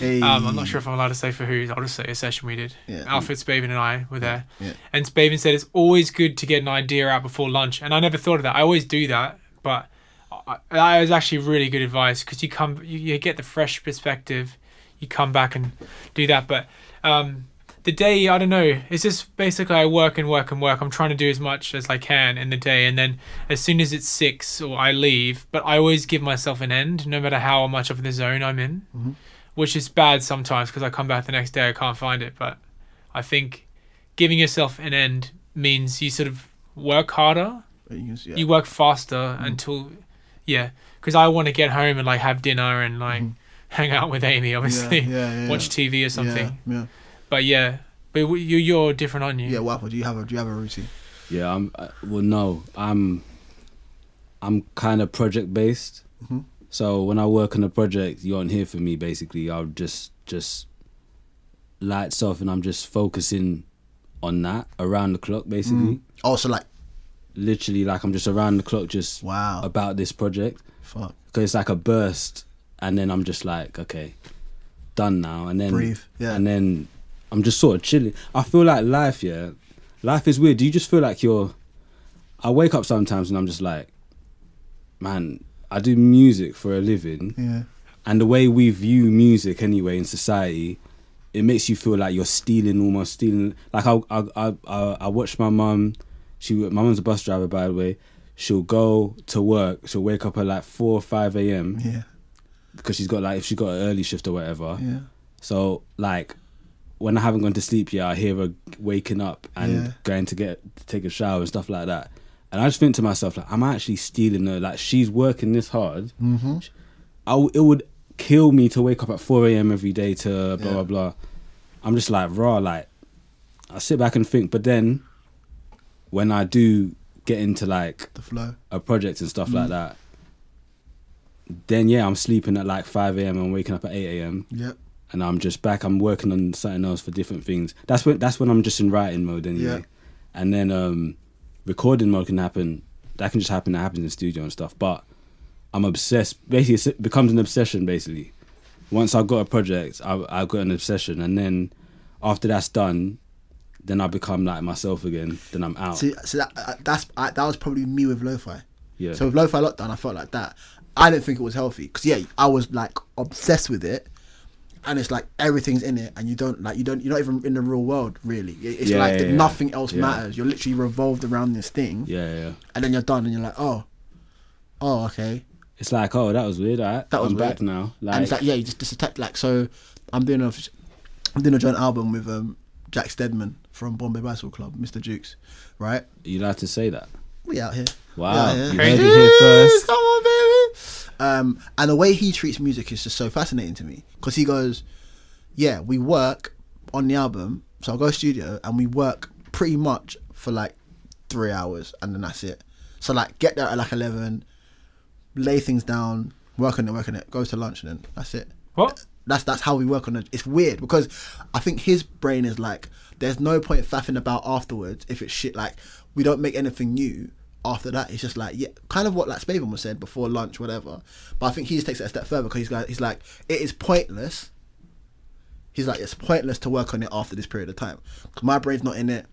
Hey. Um, I'm not sure if I'm allowed to say for who. I'll just say a session we did. Yeah. Alfred Spaven and I were there. Yeah. And Spaven said it's always good to get an idea out before lunch. And I never thought of that. I always do that, but that is actually really good advice because you come, you, you get the fresh perspective. You come back and do that. But um, the day, I don't know. It's just basically I work and work and work. I'm trying to do as much as I can in the day, and then as soon as it's six or I leave, but I always give myself an end, no matter how much of the zone I'm in which is bad sometimes because I come back the next day I can't find it. But I think giving yourself an end means you sort of work harder, yeah. you work faster until, yeah. Because I want to get home and like have dinner and like hang out with Amy, obviously, yeah, yeah, yeah. watch TV or something. Yeah, yeah. But yeah, but you you're different, aren't you? Yeah, Waffle, do you have a do you have a routine? Yeah, I'm. Uh, well, no, I'm. I'm kind of project based. Mhm. So when I work on a project, you aren't here for me. Basically, I'll just just lights off, and I'm just focusing on that around the clock. Basically, Oh, so like, literally, like I'm just around the clock, just wow, about this project. fuck, Because it's like a burst, and then I'm just like, okay, done now, and then breathe, yeah, and then I'm just sort of chilling. I feel like life, yeah, life is weird. Do you just feel like you're? I wake up sometimes and I'm just like, man, I do music for a living, Yeah. and the way we view music anyway in society, it makes you feel like you're stealing, almost stealing. Like I, I, I, I, I watched my mum. She, my mum's a bus driver, by the way. She'll go to work. She'll wake up at like four or five a.m. Yeah. because she's got like if she got an early shift or whatever. Yeah. So like when I haven't gone to sleep yet, I hear her waking up and Yeah. going to get to take a shower and stuff like that. And I just think to myself like I'm actually stealing her. Like she's working this hard. Mm-hmm. I w- it would kill me to wake up at 4 a.m. every day to blah Yeah. blah blah. I'm just like raw. Like I sit back and think, but then when I do get into like The flow. a project and stuff Mm. like that, then yeah, I'm sleeping at like 5 a.m. and waking up at 8 a.m. Yep. and I'm just back. I'm working on something else for different things. That's when that's when I'm just in writing mode anyway. Yeah. And then um, recording mode can happen. That can just happen. That happens in the studio and stuff. But I'm obsessed. Basically, it becomes an obsession. Basically, once I've got a project, I I got an obsession, and then after that's done, then I become like myself again. Then I'm out. See, so that uh, that's I, that was probably me with lo-fi. yeah. So with lo-fi lockdown, I felt like that. I didn't think it was healthy because yeah, I was like obsessed with it, and it's like everything's in it, and you don't like you don't you're not even in the real world really. It- It's Yeah, like yeah, nothing else Yeah. matters. You're literally revolved around this thing, yeah, yeah, and then you're done, and you're like, oh, oh, okay. It's like, oh, that was weird. Right, That was I'm back now. Like, and it's like yeah, you just disattach. Like so, I'm doing a I'm doing a joint album with um Jack Steadman from Bombay Bicycle Club, Mr. Jukes, right? you like to say that. We out here. Wow, out here. you heard it here first. Come on, baby. Um, and the way he treats music is just so fascinating to me because he goes, "Yeah, we work on the album, so I'll go studio and we work pretty much for like three hours, and then that's it. So like, get there at like eleven, lay things down, work on it, work on it, goes to lunch, and then that's it. What? That's that's how we work on it. It's weird because I think his brain is like, there's no point faffing about afterwards if it's shit. Like we don't make anything new after that. It's just like yeah, kind of what like Spaven was said before lunch, whatever. But I think he just takes it a step further because he's like, he's like, it is pointless. He's like, it's pointless to work on it after this period of time because my brain's not in it.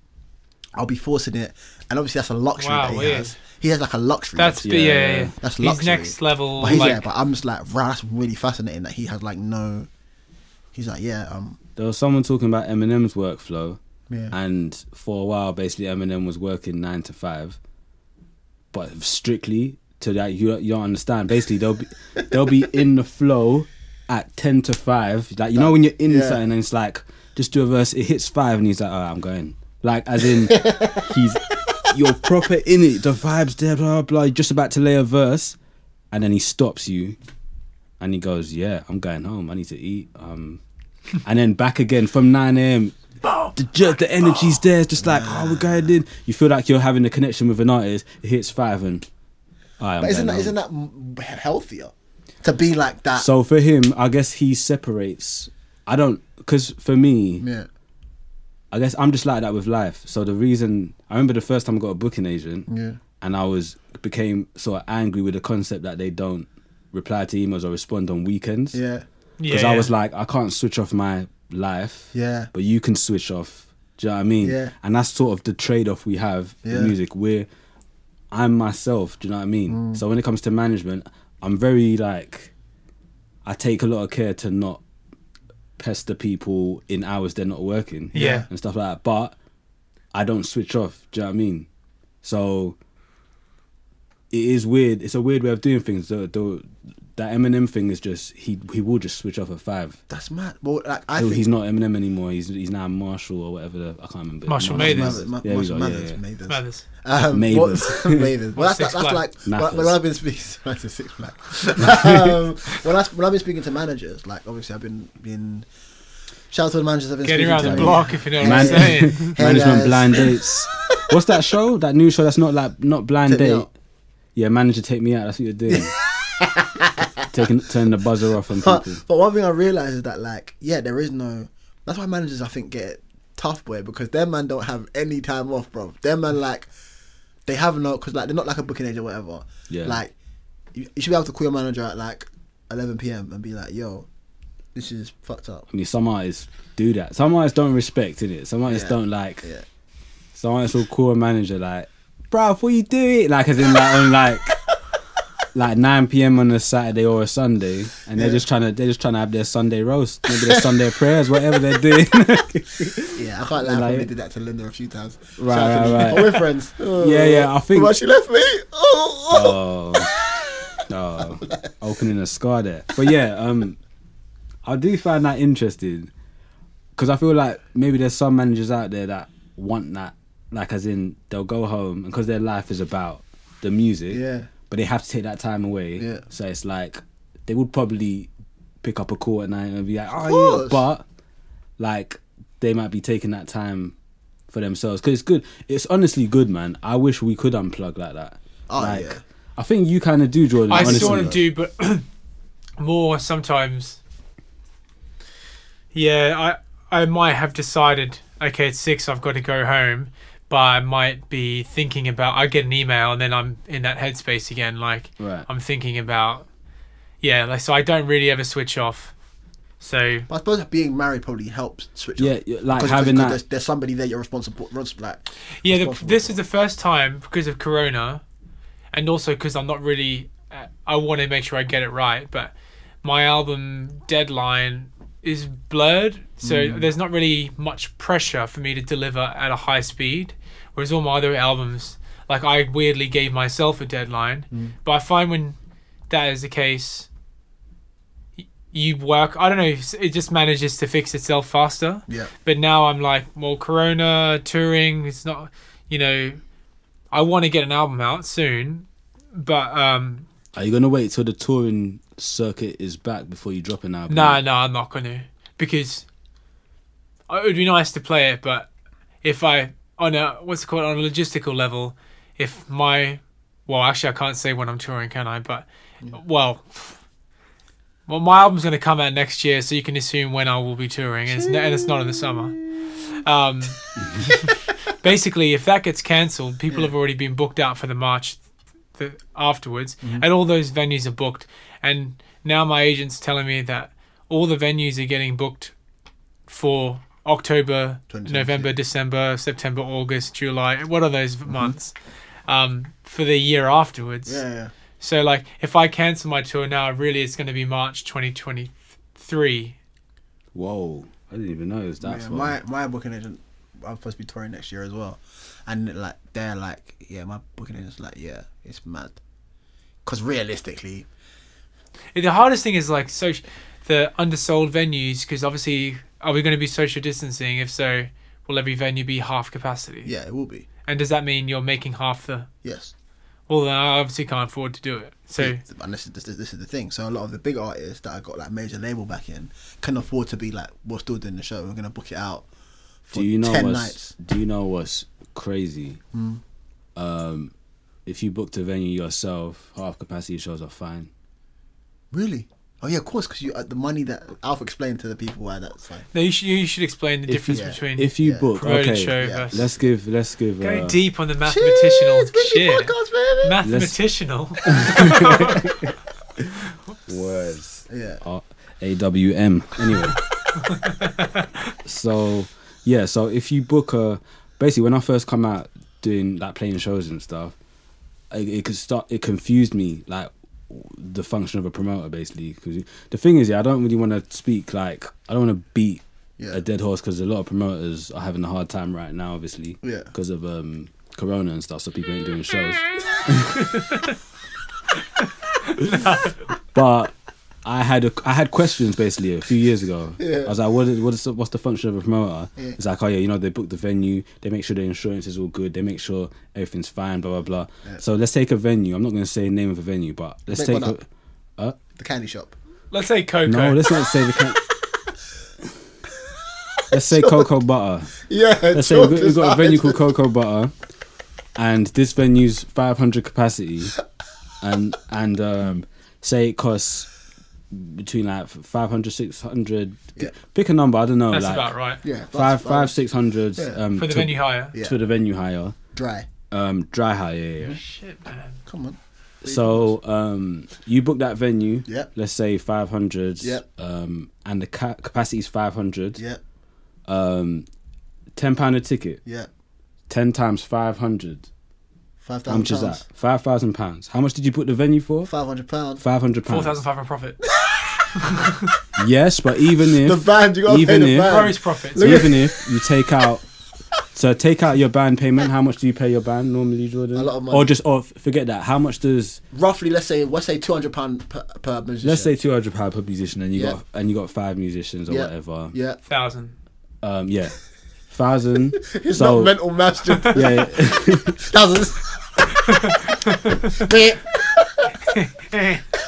I'll be forcing it, and obviously that's a luxury Wow, that he weird. has. He has like a luxury. That's Yeah, yeah, yeah. That's He's luxury. next level. But he's like, yeah, but I'm just like, wow, that's really fascinating that he has like no. He's like, yeah, um, There was someone talking about Eminem's workflow, yeah, and for a while, basically, Eminem was working nine to five, but strictly to that you you don't understand. Basically, they'll be they'll be in the flow at ten to five. Like you know when you're in Yeah. something and it's like just do a verse, it hits five, and he's like, oh, I'm going. Like as in he's you're proper in it. The vibes there, blah blah. you're just about to lay a verse, and then he stops you, and he goes, "Yeah, I'm going home. I need to eat." Um, and then back again from nine a.m. The the energy's there. It's just like, oh, we're going in. You feel like you're having a connection with an artist. It hits five, and right, but isn't going that home. isn't that healthier to be like that? So for him, I guess he separates. I don't, because for me, yeah, I guess I'm just like that with life. So the reason I remember the first time I got a booking agent, yeah, and I was became sort of angry with the concept that they don't reply to emails or respond on weekends. yeah, Because yeah, I was like, I can't switch off my life. yeah, But you can switch off. Do you know what I mean? Yeah. And that's sort of the trade off we have Yeah. in music. Where I'm myself. Do you know what I mean? Mm. So when it comes to management, I'm very like, I take a lot of care to not pester people in hours they're not working. Yeah. And stuff like that. But I don't switch off. Do you know what I mean? So it is weird. It's a weird way of doing things. The, the, that Eminem thing is just he he will just switch off at five. that's mad. Well, like I He'll- think he's not Eminem anymore. He's he's now Marshall or whatever. The, I can't remember. Marshall Marshall Mathers. Mathers, Ma- There Marshall go, yeah, Mathers, yeah. Mathers. Mathers. Um, Mathers. Mathers. Well, that's, Six that's like when, when I've been speaking. I said six black. um, when I when I've been speaking to managers, like obviously I've been been. Shout out to the managers I've been Getting around to. the block, if you know what Man- I'm saying. Hey, Management guys. blind dates. What's that show? That new show that's not like not blind Take Me date. Out. Yeah, manager take me out. That's what you're doing. Taking turning the buzzer off on But, people. but one thing I realize is that like yeah, there is no. That's why managers I think get tough boy because their man don't have any time off, bro. Their man like they have no because like they're not like a booking agent or whatever. Yeah. Like you, you should be able to call your manager at like 11 p.m. and be like, yo, This is fucked up. I mean, some artists do that. Some artists don't respect it. Some artists Yeah. don't like. Yeah. Some artists will call a manager like, "Bro, what you doing?" Like as in like on like like 9 p.m. on a Saturday or a Sunday, and they're Yeah. just trying to they're just trying to have their Sunday roast, maybe their Sunday prayers, whatever they're doing. Yeah, I can't lie. I probably did that to Linda a few times. Right, to right, right. We're friends. Oh. Yeah, yeah, I think- But she left me. Oh, oh, oh, opening a scar there. But yeah, um, I do find that interesting because I feel like maybe there's some managers out there that want that, like as in they'll go home and because their life is about the music, yeah. But they have to take that time away. Yeah. So it's like they would probably pick up a call at night and be like, oh yeah, but like they might be taking that time for themselves because it's good. It's honestly good, man. I wish we could unplug like that. Oh, like, yeah. I think you kind of do, Jordan. I honestly. sort of do, but more sometimes. Yeah, I I might have decided. Okay, it's six. I've got to go home, but I might be thinking about. I get an email and then I'm in that headspace again. Like Right. I'm thinking about. Yeah, like so I don't really ever switch off. So But I suppose being married probably helps switch Yeah, off. yeah, like Because- having because that. There's, there's somebody there you're responsible. res- Like, Yeah, the, this for. is the first time because of Corona, and also because I'm not really. Uh, I want to make sure I get it right, but my album deadline is blurred, so Mm. there's not really much pressure for me to deliver at a high speed. Whereas all my other albums, like I weirdly gave myself a deadline, Mm. but I find when that is the case, you work. I don't know. It just manages to fix itself faster yeah. but now I'm like, well, Corona touring. It's not, you know, I want to get an album out soon, but um, Are you gonna wait till the touring circuit is back before you drop an album? no, no, I'm not gonna because it would be nice to play it, but if I on a what's it called on a logistical level, if my well, actually, I can't say when I'm touring, can I? But well. Well, my album's going to come out next year, so you can assume when I will be touring, and it's, and it's not in the summer. Um, basically, if that gets cancelled, people have already been booked out for the March the, afterwards, Mm-hmm. and all those venues are booked. And now my agent's telling me that all the venues are getting booked for October, November, December, September, August, July. What are those Mm-hmm. months? Um, for the year afterwards. Yeah, yeah. So like, if I cancel my tour now, really, it's going to be March 2023. Whoa, I didn't even know it was that yeah far. my my booking agent, I'm supposed to be touring next year as well, and like they're like, yeah, my booking agent's like, yeah, it's mad. Because realistically, The hardest thing is like so the undersold venues because obviously are we going to be social distancing? If so, will every venue be half capacity? yeah, it will be. And does that mean you're making half the? Yes. Well, then I obviously can't afford to do it. So and this is this, is- this is the thing. So a lot of the big artists that I got like major label back in can afford to be like, we're still doing the show. We're gonna book it out for do you know ten what's nights. Do you know what's crazy? Mm. Um, if you booked a venue yourself, half capacity shows are fine. Really? Oh yeah, of course. Because you uh, the money that Alfa explained to the people why that's fine. no, you should you should explain the If difference you- between If you Yeah. book, promoted okay, show yeah. versus let's give let's give. going Uh, deep on the mathematicical Cheers, Biggie shit. Podcast, baby. Mathematicical. words. yeah. Uh, AWM. Anyway. so yeah, so if you book a basically when I first come out doing like playing shows and stuff, it, it could start it confused me like the function of a promoter basically because the thing is yeah I don't really want to speak like I don't want to beat Yeah. a dead horse because a lot of promoters are having a hard time right now obviously Yeah. because of um corona and stuff so people ain't doing shows but I had a, I had questions basically a few years ago. Yeah. I was like, what is what is the, what's the function of a promoter? Yeah. It's like, oh yeah, you know, they book the venue, they make sure the insurance is all good, they make sure everything's fine, blah blah blah. Yeah. So let's take a venue. I'm not going to say the name of a venue, but let's Make take a, up. The candy shop. Let's say Coco. no. Let's not say the. Can- let's say cocoa butter. Yeah. Let's say we've got, we've got a venue called Cocoa Butter, and this venue's 500 capacity, and and um, say it costs between like 500 600 Yeah. pick a number i don't know That's like about right. Yeah. five that's- five six hundred Yeah. um For the to, venue hire. Yeah. for the venue hire Dry. um dry hire yeah, yeah. Shit, man. Come on. So um, you book that venue. Yep. Let's say five hundred. Yep. Um, and the ca- capacity is five hundred. Yeah, Um, ten pound a ticket. yeah. Ten times five hundred. Five How much thousand is that? Five thousand pounds. How much did you put the venue for? Five hundred pounds. Five hundred pounds. thousand five hundred profit. Yes, but even if The band, you gotta even pay the if- band. Gross profit. even if you take out so take out your band payment how much do you pay your band normally jordan A lot of money. or just or forget that how much does Roughly, let's say, let's say two hundred pound per, per musician. let's say 200 pound per musician and you Yeah. got and you got five musicians or Yeah. whatever Yeah, Thousand. um yeah thousand it's so not mental maths. Jim. yeah, yeah. Thousands.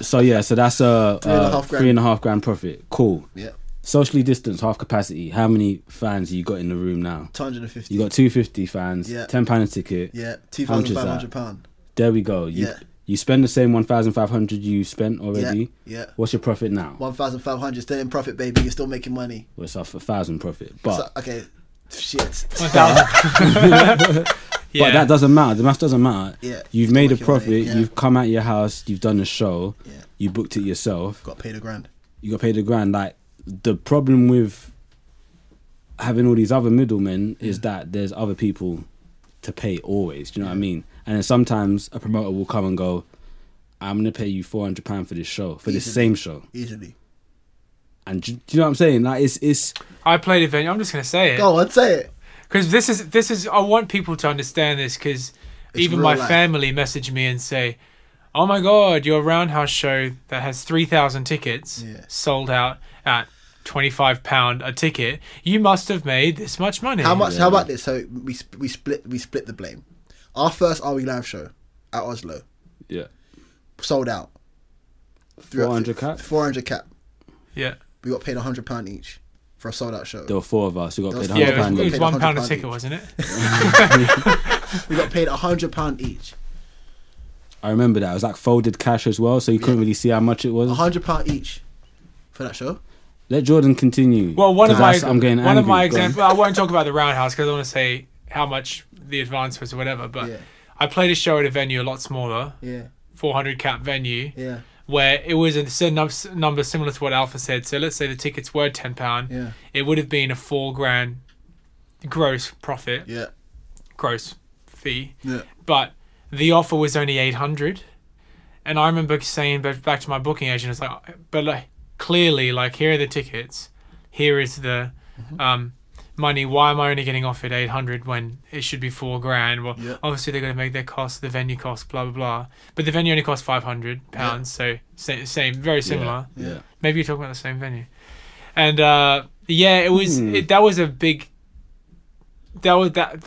so yeah so that's a Three and a uh, half grand. three and a half grand profit cool yeah, socially distanced half capacity how many fans you got in the room now two hundred and fifty. you got 250 fans Yeah. 10 pound a ticket yeah, two How much is thousand that? five hundred pound. there we go you Yeah. you spend the same 1500 you spent already Yeah, yeah. what's your profit now One thousand five hundred. Still in profit, baby. You're still making money. well, it's off a thousand profit but So, okay, shit. One thousand. yeah. But that doesn't matter. The math doesn't matter. Yeah, You've made a profit. money, yeah. You've come out your house. You've done a show. Yeah. You booked it yourself. Got paid a grand. You got paid a grand. Like the problem with having all these other middlemen is that there's other people to pay always. Do you know what I mean? And then sometimes a promoter will come and go, "I'm gonna pay you four hundred pound for this show for this same show." Easily. And do, do you know what I'm saying? Like it's it's I played a venue. I'm just gonna say it Go on, say it. Because this is this is. I want people to understand this because even my life. family message me and say, "Oh my god, your roundhouse show that has three thousand tickets Yeah. sold out at twenty five pound a ticket. You must have made this much money." How much? Yeah. How about this? So we we split we split the blame. Our first Are We Live show at Oslo yeah. sold out. 400 cap? Four hundred cap. Yeah, We got paid a hundred pound each for a sold out show. There were four of us We got There was paid four yeah. hundred It was, it was one pound a £100 ticket, each. wasn't it? we got paid a hundred pound each. I remember that. It was like folded cash as well, so you couldn't Yeah. really see how much it A was. hundred pound each for that show. Let Jordan continue. Well, one of 'cause my that's- I'm getting one of angry. my Go on. examples. I won't talk about the roundhouse because I want to say how much the advance was or whatever. But Yeah, I played a show at a venue a lot smaller, yeah, 400 cap venue, yeah, where it was a certain number similar to what Alfa said. So let's say the tickets were 10 pound, yeah, it would have been a four grand gross profit, yeah, gross fee, yeah. but the offer was only 800. And I remember saying back back to my booking agent, it's like, but like clearly, like here are the tickets, here is the Mm-hmm. um, money. Why am I only getting offered 800 when it should be four grand? Well, Yeah. obviously they're going to make their cost, the venue cost, blah blah blah. But the venue only costs 500 pounds, so same, same, very similar. Yeah. yeah. Maybe you're talking about the same venue. And uh, yeah, it was Hmm. it, that was a big that was that.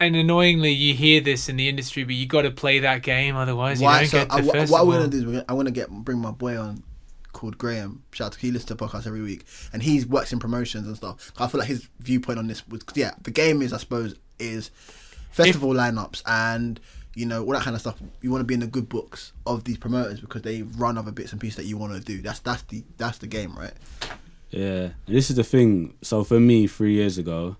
And annoyingly, you hear this in the industry, but you got to play that game, otherwise you don't So get the I, what, festival. what we're gonna do is we're gonna, I want to get bring my boy on called Graham. Shout out to he listens to the podcast every week, and he's works in promotions and stuff. I feel like his viewpoint on this was yeah. The game is I suppose is festival lineups and you know all that kind of stuff. You want to be in the good books of these promoters because they run other bits and pieces that you want to do. That's that's the that's the game, right? Yeah, this is the thing. So for me, three years ago,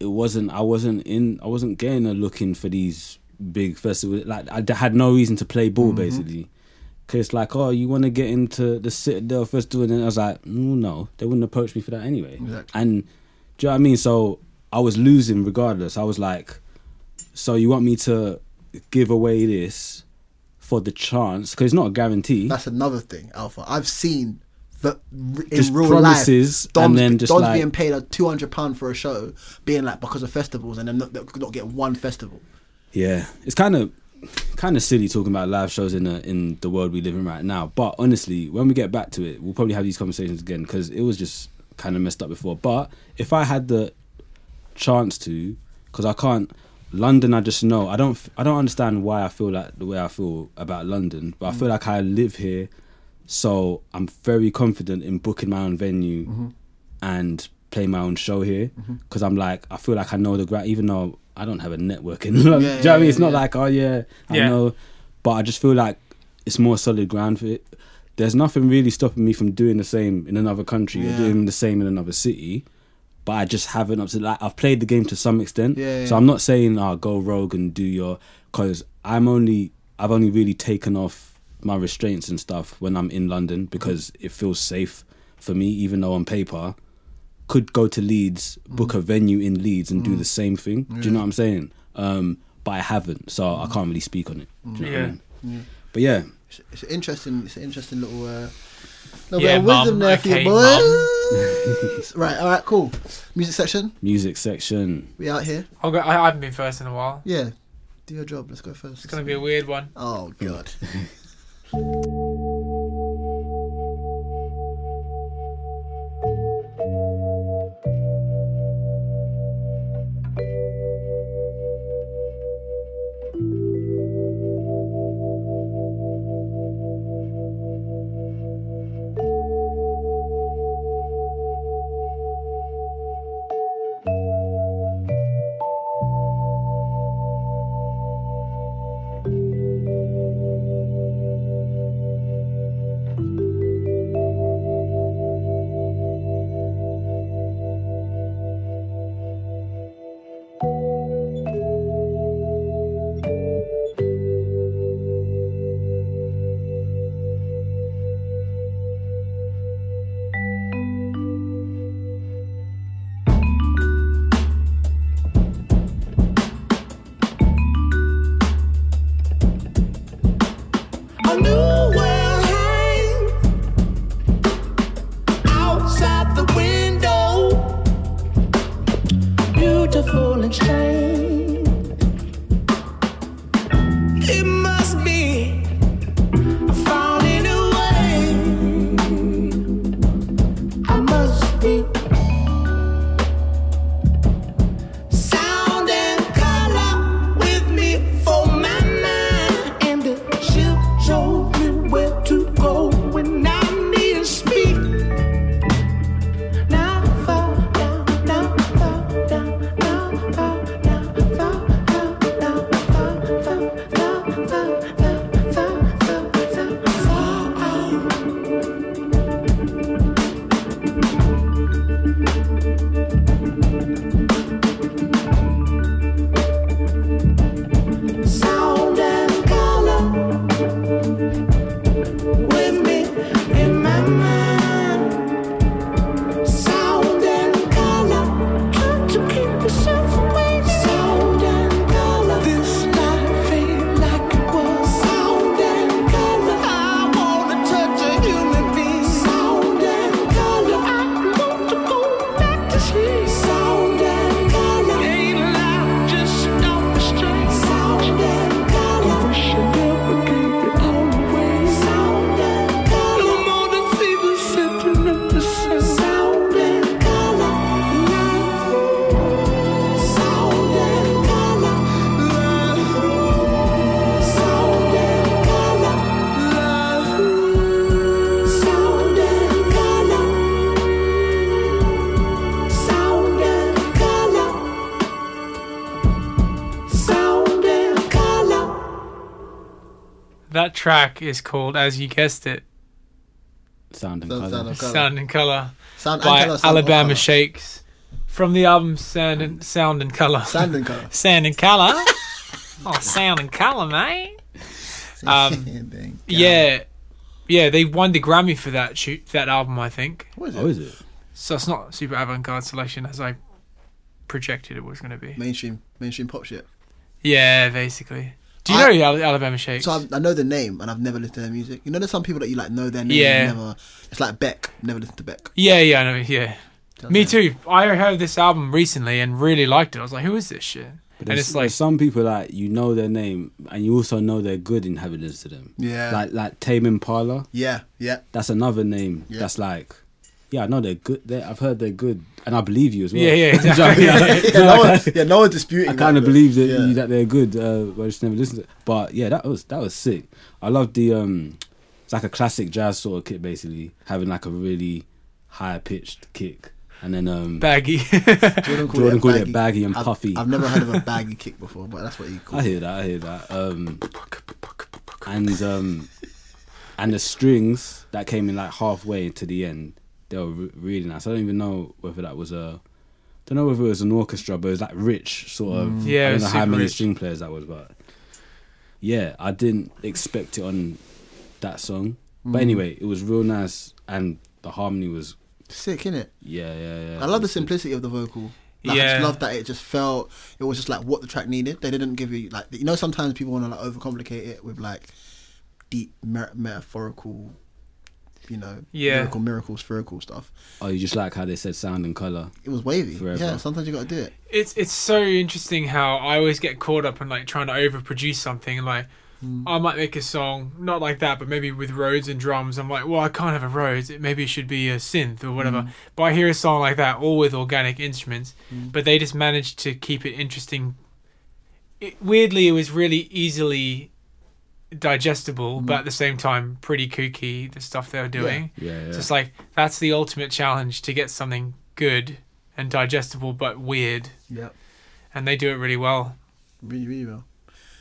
it wasn't. I wasn't in. I wasn't getting a looking for these big festivals. Like I had no reason to play ball mm-hmm. basically. Cause it's like, oh, you want to get into the Citadel Festival, and then I was like, mm, no, they wouldn't approach me for that anyway. Exactly. And do you know what I mean? So I was losing regardless. I was like, so you want me to give away this for the chance? Because it's not a guarantee. That's another thing, Alfa. I've seen the in Just real promises life, Dom's, and then just Dom's like- being paid a two hundred pound for a show, being like because of festivals, and then not, not get one festival. Yeah, it's kind of kind of silly talking about live shows in the in the world we live in right now. But honestly, when we get back to it, we'll probably have these conversations again because it was just kind of messed up before. But if I had the chance to, because I can't. London, I just know I don't. I don't understand why I feel like the way I feel about London, but I feel mm. like I live here, so I'm very confident in booking my own venue mm-hmm. and play my own show here mm-hmm. because I'm like I feel like I know the ground, even though I don't have a network in London. Yeah, Do you know what I mean? It's not yeah. like oh yeah, I Yeah. know, but I just feel like it's more solid ground for it. There's nothing really stopping me from doing the same in another country or doing the same in another city, but I just haven't. Up to like I've played the game to some extent. Yeah, So. I'm not saying oh, go rogue and do your because I'm only I've only really taken off my restraints and stuff when I'm in London because it feels safe for me, even though on paper could go to Leeds, book a venue in Leeds, and do the same thing. Do you know what I'm saying? Um, but I haven't, so I can't really speak on it. Do you know what I Yeah. But yeah, It's, it's an interesting. It's an interesting little. Uh, little Yeah, bit of wisdom mum, there for you boys. right. All right. Cool. Music section. music section. We out here. I'll go, I I haven't been first in a while. Yeah. Do your job. Let's go first. It's gonna be a weird one. Oh God. track is called, as you guessed it, Sound and Sound- color. sound and colour. Sound and Color by and colour, sound Alabama colour. Shakes from the album Sound and Sound and Color. Sound and colour. Sound and Color. oh, Sound and Color, mate. Um, Yeah, yeah. They won the Grammy for that shoot, that album, I think. What is it? Oh, is it? So it's not super avant-garde selection as I projected it was going to be. Mainstream, mainstream pop shit. Yeah, basically. Do you I- know Al- Alabama Shakes? So I've, I know the name and I've never listened to their music. You know, there's some people that you like know their name. Yeah. and Never. It's like Beck. Never listened to Beck. yeah, yeah, I know. Yeah, me Okay. too. I heard this album recently and really liked it. I was like, "Who is this shit?" But and it's like, some people like you know their name and you also know they're good in having listened to them. Yeah. Like like Tame Impala. Yeah, yeah. That's another name. Yeah. That's like, yeah, I know they're good. They're, I've heard they're good, and I believe you as well. Yeah, yeah, Do you know what I mean? exactly. yeah, no one, yeah, no one's disputing. I kind of believe that yeah. you, that they're good. Uh, but I just never listened. To But yeah, that was that was sick. I love the um, it's like a classic jazz sort of kick, basically having like a really high pitched kick, and then um, baggy. Jordan called, Jordan it, called a it baggy and I've- puffy. I've never heard of a baggy kick before, but that's what he called. I hear that. I hear that. Um, and um, and the strings that came in like halfway to the end, they were re- really nice. I don't even know whether that was a don't know whether it was an orchestra, but it was like rich sort of. Yeah, I don't know how many rich. string players that was, but yeah, I didn't expect it on that song. Mm. But anyway, it was real nice, and the harmony was Sick, innit? yeah, yeah, yeah. I love the It good. simplicity of the vocal. Like, I Yeah. just love that it just felt. It was just like what the track needed. They didn't give you like you know sometimes people want to like overcomplicate it with like deep mer- metaphorical, you know, Yeah. miracle, miracle, spherical stuff. Oh, you just like how they said sound and color. It was wavy. Forever. Yeah, sometimes you got to do it. It's it's so interesting how I always get caught up in like trying to overproduce something. Like hmm. I might make a song not like that, but maybe with Rhodes and drums. I'm like, well, I can't have a Rhodes. It maybe it should be a synth or whatever. Hmm. But I hear a song like that, all with organic instruments, hmm. but they just managed to keep it interesting. It, weirdly, it was really easily digestible, but at mm. the same time, pretty kooky. The stuff they were doing. Yeah, yeah. It's just like that's the ultimate challenge to get something good and digestible but weird, Yeah, and they do it really well. really, really well.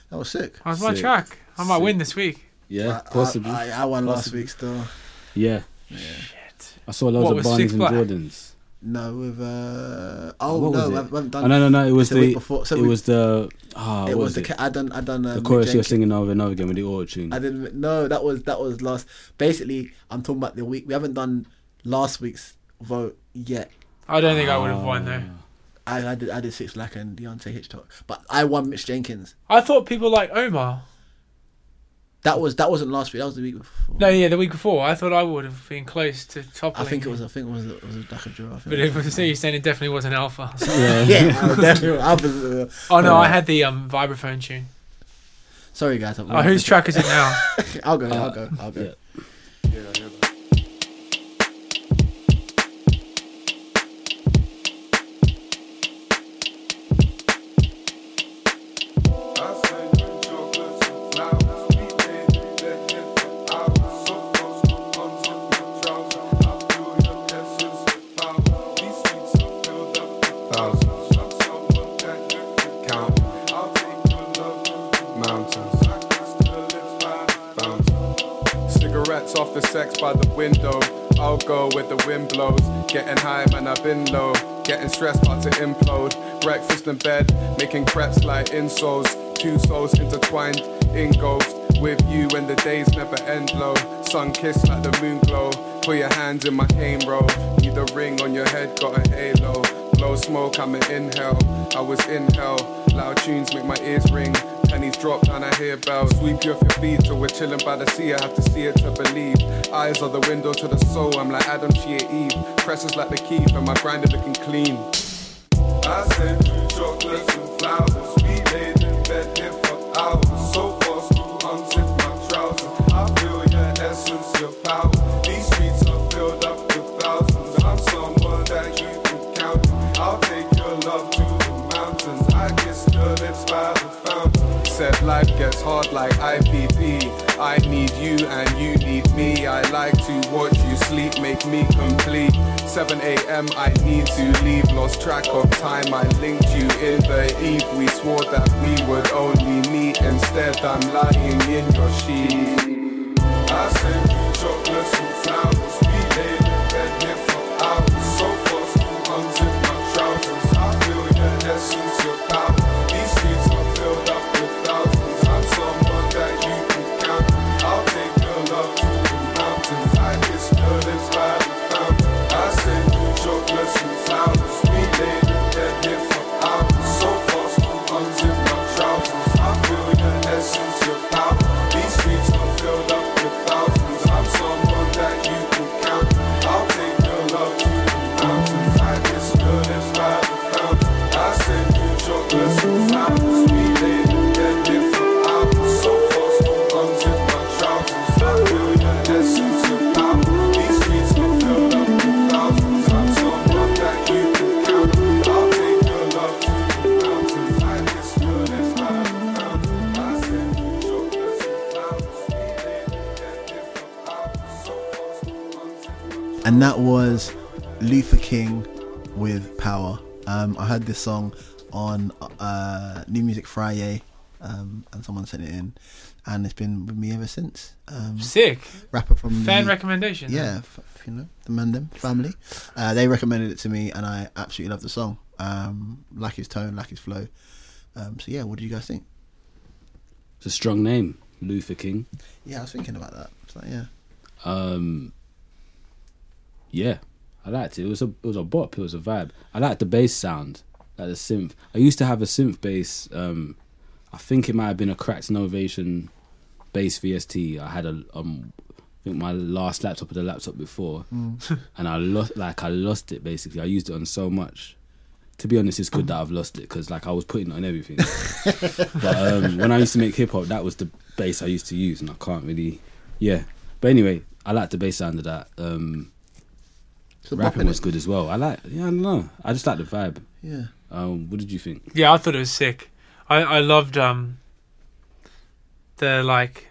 That was sick. How's my Sick. track? I might Sick. win this week. yeah, I- possibly. I, I, I won last week still. yeah, Shit. I saw loads What, of with Barneys and Black? Jordans. No, with uh oh What was no, it? we haven't- done. Oh, no, no, no. It was the the. before. So it we- was the. Ah, it was was the. it? I done. I done. Uh, the Mick chorus you're singing over and over again with the auto tune. I didn't. No, that was that was last. Basically, I'm talking about the week. We haven't done last week's vote yet. I don't think I would have won though. I, I did. I did Six Black and Deontay Hitchcock, but I won Mitch Jenkins. I thought people like Omar. That was that wasn't last week. That was the week before. No, yeah, the week before. I thought I would have been close to toppling. I think it was. I think it was. It was like a draw. I think. But it was so you're saying it definitely wasn't Alfa. Yeah. yeah, I definitely. I was, uh, Oh no, I had the um vibraphone tune. sorry, guys. I'm- Oh, whose track is it now? I'll go. I'll Uh, go. I'll go. yeah. Cigarettes Getting high, man, I've been low. Getting stressed, about to implode. Breakfast in bed, making crepes like insoles. Two souls intertwined, engulfed with you when the days never end low. Sun kissed like the moon glow. Put your hands in my cane roll. Need a ring on your head, got a halo. Blow smoke, I'm an inhale. I was in hell. Loud tunes make my ears ring. Pennies drop and I hear bells. Sweep you off your feet till we're chilling by the sea. I have to see it to believe. Eyes are the window to the soul. I'm like Adam, she Eve. Presses like the key, and my grinder looking clean. I sent like IPP. I need you and you need me. I like to watch you sleep, make me complete. 7 a.m. I need to leave. Lost track of time. I linked you in the eve. We swore that we would only meet. Instead, I'm lying in your sheet. Heard this song on uh, New Music Friday, um, and someone sent it in, and it's been with me ever since. Um, Sick. rapper from Fan the, recommendation. yeah, f- you know the Mandem family. Uh, they recommended it to me, and I absolutely love the song. Um, like his tone, like his flow. Um, so yeah, what do you guys think? It's a strong name, Luther King. Yeah, I was thinking about that. It's like, yeah, Um, yeah, I liked it. It was a it was a bop. It was a vibe. I liked the bass sound, like the synth. I used to have a synth bass. Um, I think it might have been a cracked Novation bass VST. I had a um, I think my last laptop had a laptop before, and I lost like I lost it basically. I used it on so much. To be honest, it's good that I've lost it because like I was putting it on everything. but um, when I used to make hip hop, that was the bass I used to use, and I can't really, yeah. But anyway, I like the bass sound of that. Um, it's a bop, rapping was good as well. I like, yeah, I don't know. I just like the vibe. Yeah, Um, what did you think? Yeah, I thought it was sick. I I loved um the like.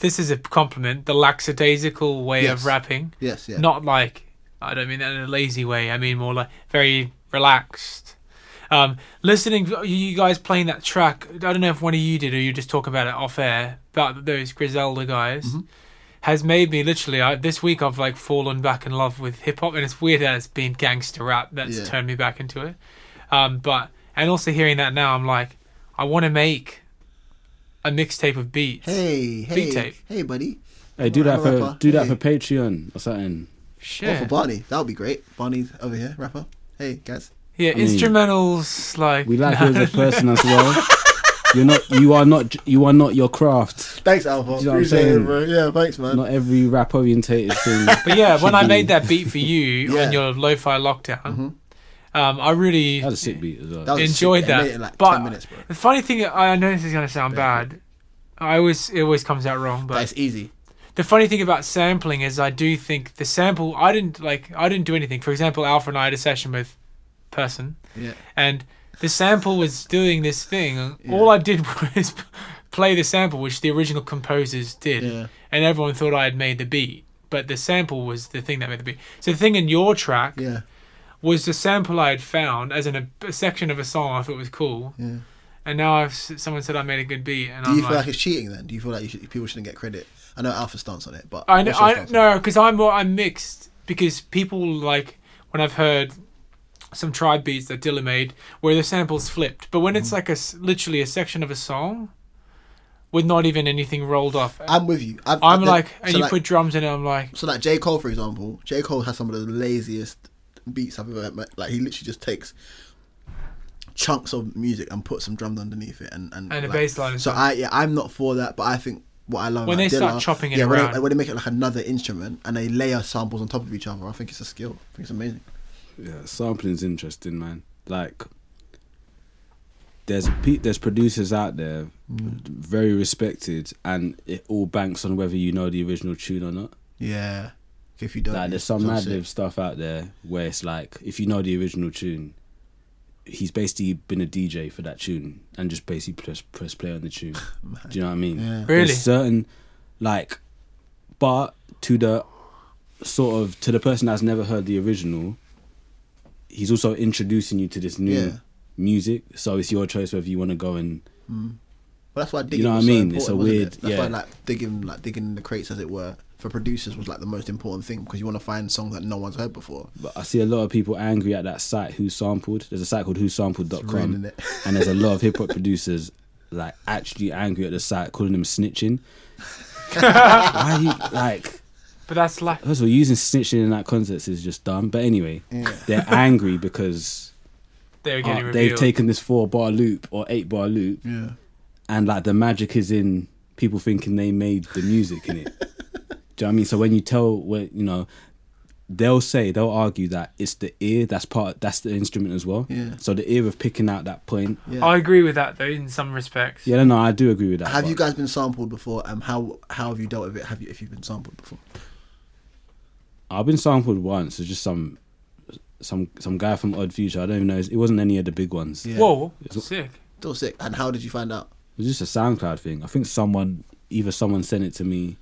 This is a compliment. The lackadaisical way Yes. of rapping, yes, yeah. not like I don't mean that in a lazy way. I mean more like very relaxed. Um, listening, you guys playing that track. I don't know if one of you did or you just talk about it off air about those Griselda guys. Mm-hmm. Has made me literally I, this week. I've like fallen back in love with hip hop, and it's weird that it's been gangster rap that's Yeah. turned me back into it. Um, but and also hearing that now, I'm like, I want to make a mixtape of beats. Hey, hey, Beat tape. hey, buddy. Hey, do that for Rapper, do that hey. for Patreon or something. Or for Barney, that would be great. Barney's over here, rapper. Hey, guys. Yeah, I mean, instrumentals like We like you as a person as well. You're not. You are not. You are not your craft. Thanks, Alfa. You know what I'm Appreciate it, bro. Yeah, thanks, man. Not every rap orientated thing. But yeah, when I be- made that beat for you Yeah. Mm-hmm. on your lo-fi lockdown, um, I really That was a sick beat as well. That was enjoyed sick. That. made it like but 10 minutes, bro. the funny thing, I know this is gonna sound bad. I always it always comes out wrong, But but it's easy. the funny thing about sampling is I do think the sample I didn't like I didn't do anything. For example, Alfa and I had a session with person Yeah. and the sample was doing this thing. All I did was play the sample, which the original composers did, Yeah. and everyone thought I had made the beat. But the sample was the thing that made the beat. So the thing in your track Yeah. was the sample I had found as in a, a section of a song I thought was cool, Yeah. and now I've someone said I made a good beat, and Do I'm you feel like, like it's cheating then? Do you feel like you should, people shouldn't get credit? I know Alfa stance on it, but I know, I no, because I'm more, I'm mixed because people like when I've heard some tribe beats that Dilla made where the samples flipped, but when it's mm-hmm. like a literally a section of a song with not even anything rolled off. I'm with you. I've, I'm I've- like, and so you like, put drums in it, I'm like, so like J Cole for example. J Cole has some of the laziest beats I've ever met. Like he literally just takes chunks of music and puts some drums underneath it and and, And a like, bass line So. I yeah I'm not for that, but I think what I love When they start chopping it yeah, when around. they, when they make it like another instrument and they layer samples on top of each other, I think it's a skill. I think it's amazing. Yeah, sampling's interesting, man. Like, there's pe- there's producers out there, mm. very respected, and it all banks on whether you know the original tune or not. Yeah. If you don't, Like, there's some so Madlib stuff out there where it's like, if you know the original tune, he's basically been a DJ for that tune and just basically press press play on the tune. Do you know what I mean? Yeah. Really? There's certain, like, but to the sort of to the person that's never heard the original, he's also introducing you to this new Yeah. music. So it's your choice whether you want to go and mm. Well, that's why digging You know what I so mean? It's a weird- it? That's yeah. why like digging, like digging in the crates, as it were, for producers was like the most important thing because you want to find songs that no one's heard before. But I see a lot of people angry at that site who sampled. There's a site called whosampled.com and there's a lot of hip hop producers like actually angry at the site calling them snitching. Why you like but that's like, first of all using snitching in that context is just dumb. But anyway, Yeah. they're angry because they were uh, getting they've revealed. taken this four bar loop or eight bar loop Yeah. and like the magic is in people thinking they made the music in it. Do you know what I mean? So when you tell when you know they'll say they'll argue that it's the ear that's part that's the instrument as well. Yeah. So the ear of picking out that point. Yeah. I agree with that though in some respects. Yeah, no, no, I do agree with that. have but you guys been sampled before? Um, how how have you dealt with it? Have you if you've been sampled before? I've been sampled once. It's just some some some guy from Odd Future. I don't even know. It wasn't any of the big ones. Yeah. Whoa, It's- sick. Still sick. And how did you find out? It was just a SoundCloud thing. I think someone, either someone sent it to me.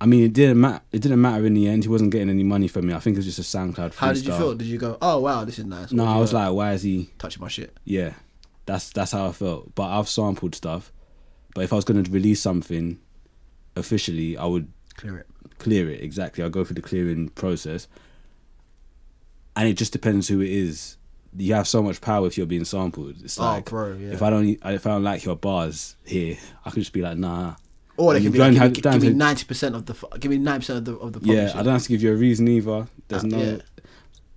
I mean, it didn't matter. It didn't matter in the end. He wasn't getting any money from me. I think it was just a SoundCloud. Thing. How did you freestyle. feel? Did you go, oh wow, this is nice? No, I was go, like, why is he? touching my shit. Yeah, that's that's how I felt. But I've sampled stuff. But if I was going to release something officially, I would Clear it. Clear it exactly. I'll go through the clearing process. and it just depends who it is. You have so much power if you're being sampled. It's Oh, like, bro, yeah. if I don't, if I don't like your bars here, I could just be like, nah. Or they can be like, give, have- give, me ninety percent of the give me ninety percent of the of the Yeah. I don't have to give you a reason either. There's Uh, no. yeah.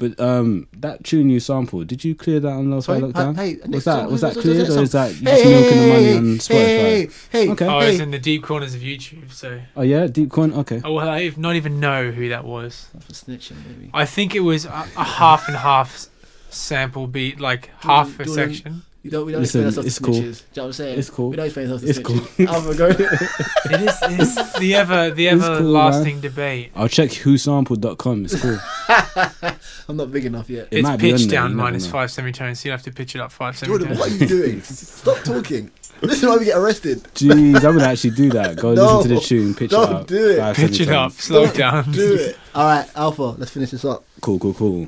But um, that tune you sampled, did you clear that on Lo-Fi Sorry, Lockdown? hey, was that was that cleared or is that you Hey, just milking the money on hey, Spotify? Hey, hey, Okay. Oh, hey. it's in the deep corners of YouTube. So, Oh yeah, Deep corner. Okay. oh well, I have not even know who that was. For snitching, baby. I think it was a, a half and half sample beat, like half a do you- section. You don't, we don't Listen, explain ourselves it's to cool. snitches. Do you know what I'm saying? It's cool. We don't explain ourselves to It's snitches. cool. Have a go. It is it's the ever the It's ever cool, lasting debate. I'll check whosampled.com. It's cool. I'm not big enough yet. It it's might be on pitched there, down you never minus know. five semitones, so you have to pitch it up five Jordan, semitones. what are you doing? Stop talking. This is why we get arrested. Jeez, I'm gonna actually do that. Go No, listen to the tune, pitch don't it up. do it. five, Pitch seven it up, times. slow Don't down. Do it. All right, Alfa. Let's finish this up. Cool, cool, cool.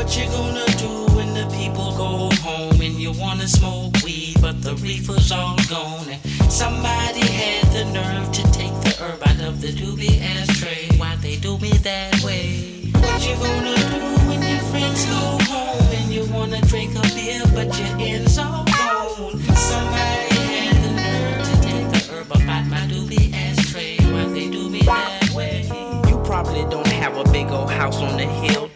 What you gonna do you wanna smoke weed, but the reefer's all gone? And somebody had the nerve to take the herb out of the doobie ashtray. Why they do me that way? What you gonna do when your friends go home and you wanna drink a beer, but your ends all gone? Somebody had the nerve to take the herb out my doobie ashtray. Why they do me that way? You probably don't have a big old house on the hill.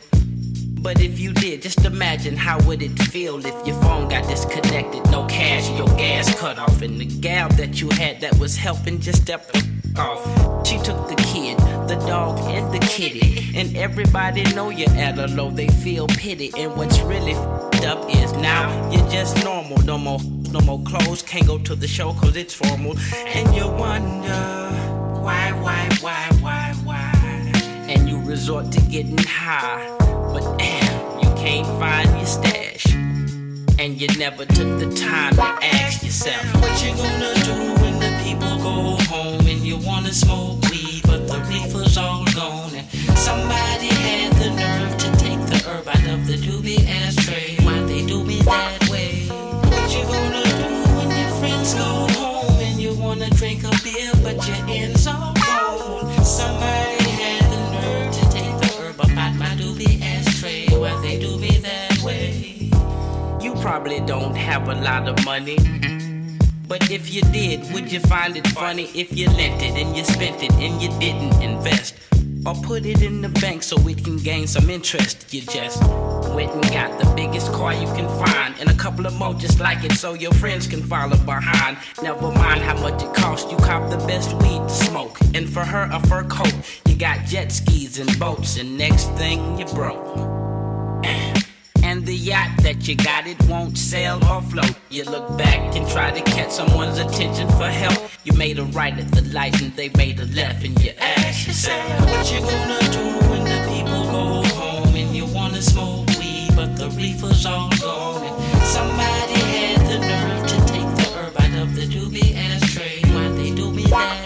But if you did, just imagine how would it feel if your phone got disconnected, no cash, your gas cut off, and the gal that you had that was helping just stepped off. She took the kid, the dog, and the kitty, and everybody know you're at a low. They feel pity, and what's really up is now you're just normal. No more, no more clothes, can't go to the show 'cause it's formal, and you wonder why, why, why, why, why and you resort to getting high. But damn, you can't find your stash. And you never took the time to ask yourself, What you gonna do when the people go home and you wanna smoke weed, but the reefer's all gone? And somebody had the nerve to take the herb out of the doobie ashtray. Why they do me that way? What you gonna do when your friends go home and you wanna drink a beer, but your ends all gone? Somebody they do me that way? You probably don't have a lot of money. But if you did, would you find it funny if you lent it and you spent it and you didn't invest? Or put it in the bank so it can gain some interest? You just went and got the biggest car you can find and a couple of more just like it so your friends can follow behind. Never mind how much it costs, you cop the best weed to smoke. And for her, a fur coat. You got jet skis and boats, and next thing you broke. The yacht that you got, it won't sail or float. You look back and try to catch someone's attention for help. You made a right at the light and they made a left. And you ask yourself, what you gonna do when the people go home and you wanna smoke weed, but the reefer's all gone. And somebody had the nerve to take the herb out of the doobie ashtray. Why they do me that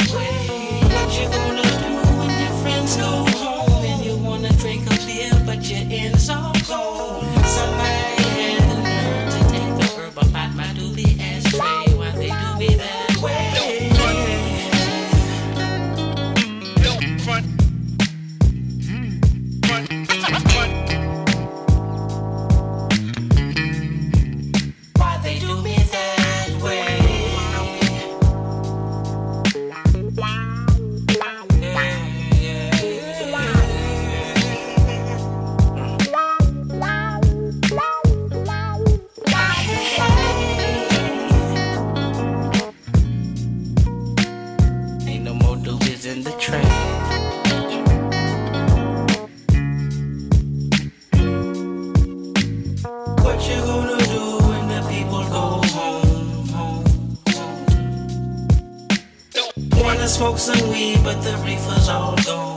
smoke some weed, but the reefer's all gone,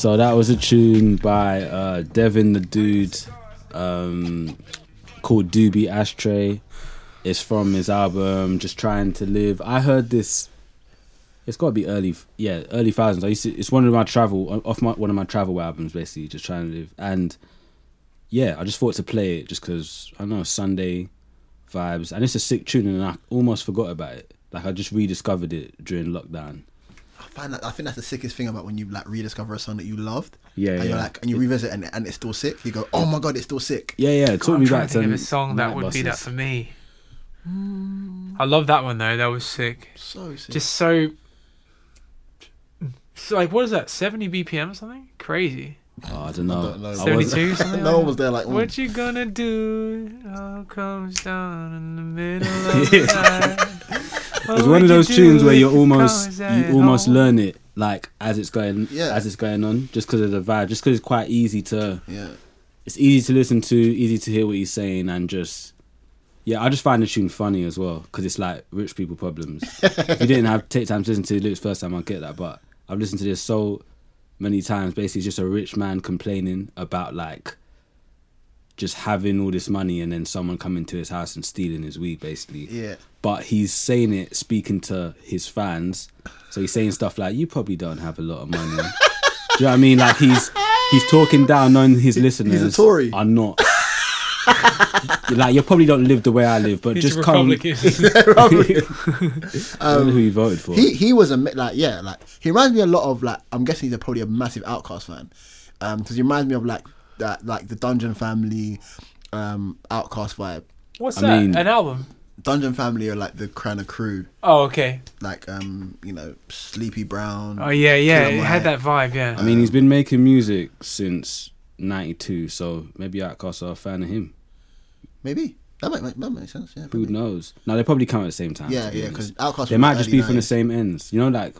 So that was a tune by uh, Devin the Dude um, called Doobie Ashtray. It's from his album Just Trying to Live. I heard this. It's got to be early, yeah, early thousands. I used to. It's one of my travel off my one of my travel albums, basically. Just trying to live, and yeah, I just thought to play it just because I know Sunday vibes, and it's a sick tune, and I almost forgot about it. Like I just rediscovered it during lockdown. I find that I think that's the sickest thing about when you like rediscover a song that you loved. Yeah, and you're like, and you revisit and, and it's still sick. You go, oh my god, it's still sick. Yeah, yeah, it took I'm me back to think to of a song that would be that for me. I love that one though. That was sick. So sick. Just so. So like, what is that? Seventy BPM or something? Crazy. Oh, I don't know. don't know. I Seventy something. no one was there like, mm. What you gonna do? It all comes down in the middle of the night. It's one of those tunes where you almost you almost learn it like as it's going Yeah. as it's going on, just because of the vibe, just because it's quite easy to yeah. it's easy to listen to, easy to hear what he's saying, and just yeah, I just find the tune funny as well because it's like rich people problems. if you didn't have take time to listen to Luke's first time, I get that, but I've listened to this so many times. Basically, it's just a rich man complaining about like just having all this money and then someone coming to his house and stealing his weed, basically Yeah. but he's saying it speaking to his fans. So he's saying stuff like, "You probably don't have a lot of money." Do you know what I mean? Like he's he's talking down on his listeners. Tory. Are not. like you probably don't live the way I live, but He's just a come. Republican. I don't know who you voted for. He he was a like yeah like he reminds me a lot of like I'm guessing he's a, probably a massive OutKast fan, um because he reminds me of like that like the Dungeon Family, um OutKast vibe. What's I that? mean- An album? Dungeon Family are like the kind of crew Oh, okay. like um you know Sleepy Brown. Oh yeah, yeah. It had that vibe. Yeah. I mean, he's been making music since '92, so maybe OutKast are a fan of him. Maybe that might, might that makes sense. Yeah, Who probably. knows? No, they probably come at the same time. Yeah, be yeah, because OutKast. they might just early be from the same ends. You know, like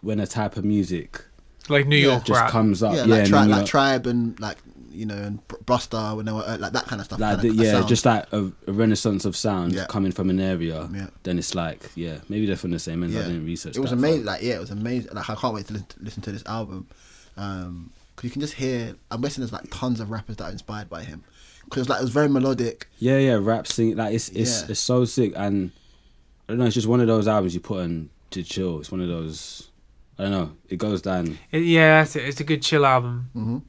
when a type of music like New Yeah. York just rap. comes up. Yeah, Yeah, like, tri- like Tribe and like you know and Br- Busta when they were uh, like that kind of stuff. like kinda, the- yeah, sound. just like a, a renaissance of sound Yeah. coming from an area. Yeah. Then it's like, yeah, maybe they're from the same ends. I didn't research. It was that amazing. far. Like yeah, it was amazing. Like I can't wait to listen to, listen to this album because you can just hear. I'm guessing there's like tons of rappers that are inspired by him because like it was very melodic. Yeah, yeah, rap sing like it's it's Yeah. it's so sick, and I don't know. It's just one of those albums you put on to chill. It's one of those. I don't know. It goes down. It- yeah, that's it. It's a good chill album. Mhm.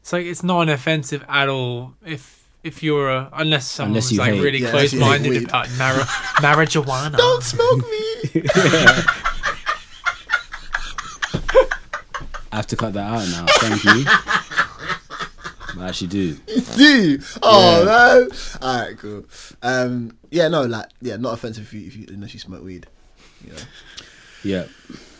It's like it's not offensive at all. If if you're a unless someone Unless was like hate- really Yeah, close minded about mar- marijuana. Don't smoke me. I have to cut that out now. Thank you. I actually do. Do oh no. All right, cool. Um, yeah, no, like yeah, not offensive if you, if you unless you smoke weed. You know. Yeah.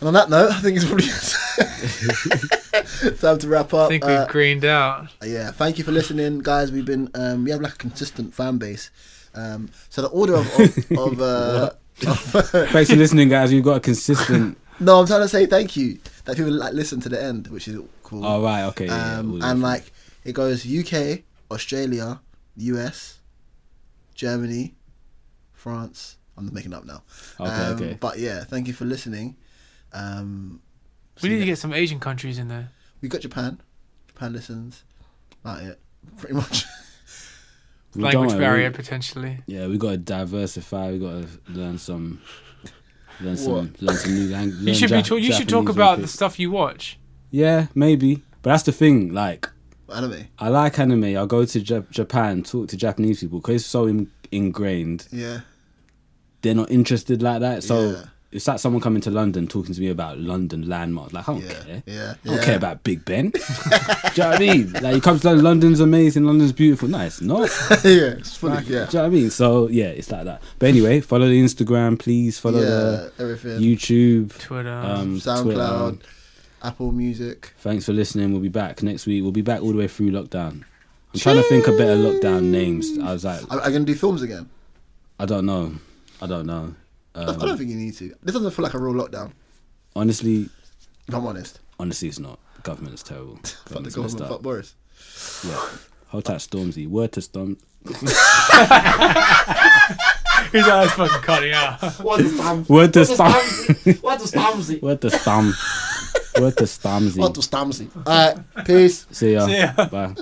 And on that note, I think it's probably time to wrap I up. think Uh, we've greened out. yeah, thank you for listening, guys. We've been um, we have like a consistent fan base. Um, so the order of of, of uh, Thanks for listening, guys. We've got a consistent. no, I'm trying to say thank you that people like listen to the end, which is cool. Oh right, okay. Yeah, yeah, um, and like it goes UK, Australia, US, Germany, France. I'm making up now. Okay, Um, okay. But yeah, thank you for listening. Um, We need you to get some Asian countries in there. we got Japan. Japan listens. Not it. Pretty much. Language don't- barrier we- potentially. yeah, we got to diversify. We got to learn some. Learn some. Learn some new language. You should be. Talk- you should talk about the stuff you watch. Yeah, maybe. But that's the thing. Like, Anime. I like anime. I'll go to Jap- Japan, talk to Japanese people because it's so in- ingrained. Yeah. They're not interested like that. So Yeah. It's like someone coming to London talking to me about London landmarks. Like, I don't Yeah. care. Yeah. I don't yeah. care about Big Ben. Do you know what I mean? Like, you come to London, London's amazing, London's beautiful. Nice. No, it's not. yeah. It's funny. Like, yeah. Do you know what I mean? So, yeah, it's like that. But anyway, follow the Instagram, please. Follow yeah. Everything. the YouTube, Twitter. um, SoundCloud, Twitter. Apple Music. Thanks for listening. We'll be back next week. We'll be back all the way through lockdown. I'm trying to think of better lockdown names. I was like, Are, are you gonna do films again? I don't know. I don't know. I don't Um, think you need to. This doesn't feel like a real lockdown. honestly, If I'm honest. honestly, it's not. Government is terrible. Fuck the government. Fuck Boris. Yeah. Hold tight, Stormzy. Word to Storm. His eyes fucking cutting out. What does Stam? Word to Storm. What does Stamsy? Word to Storm. Word to Stormzy. What to Stamsy? Alright, peace. See ya. See ya. Bye.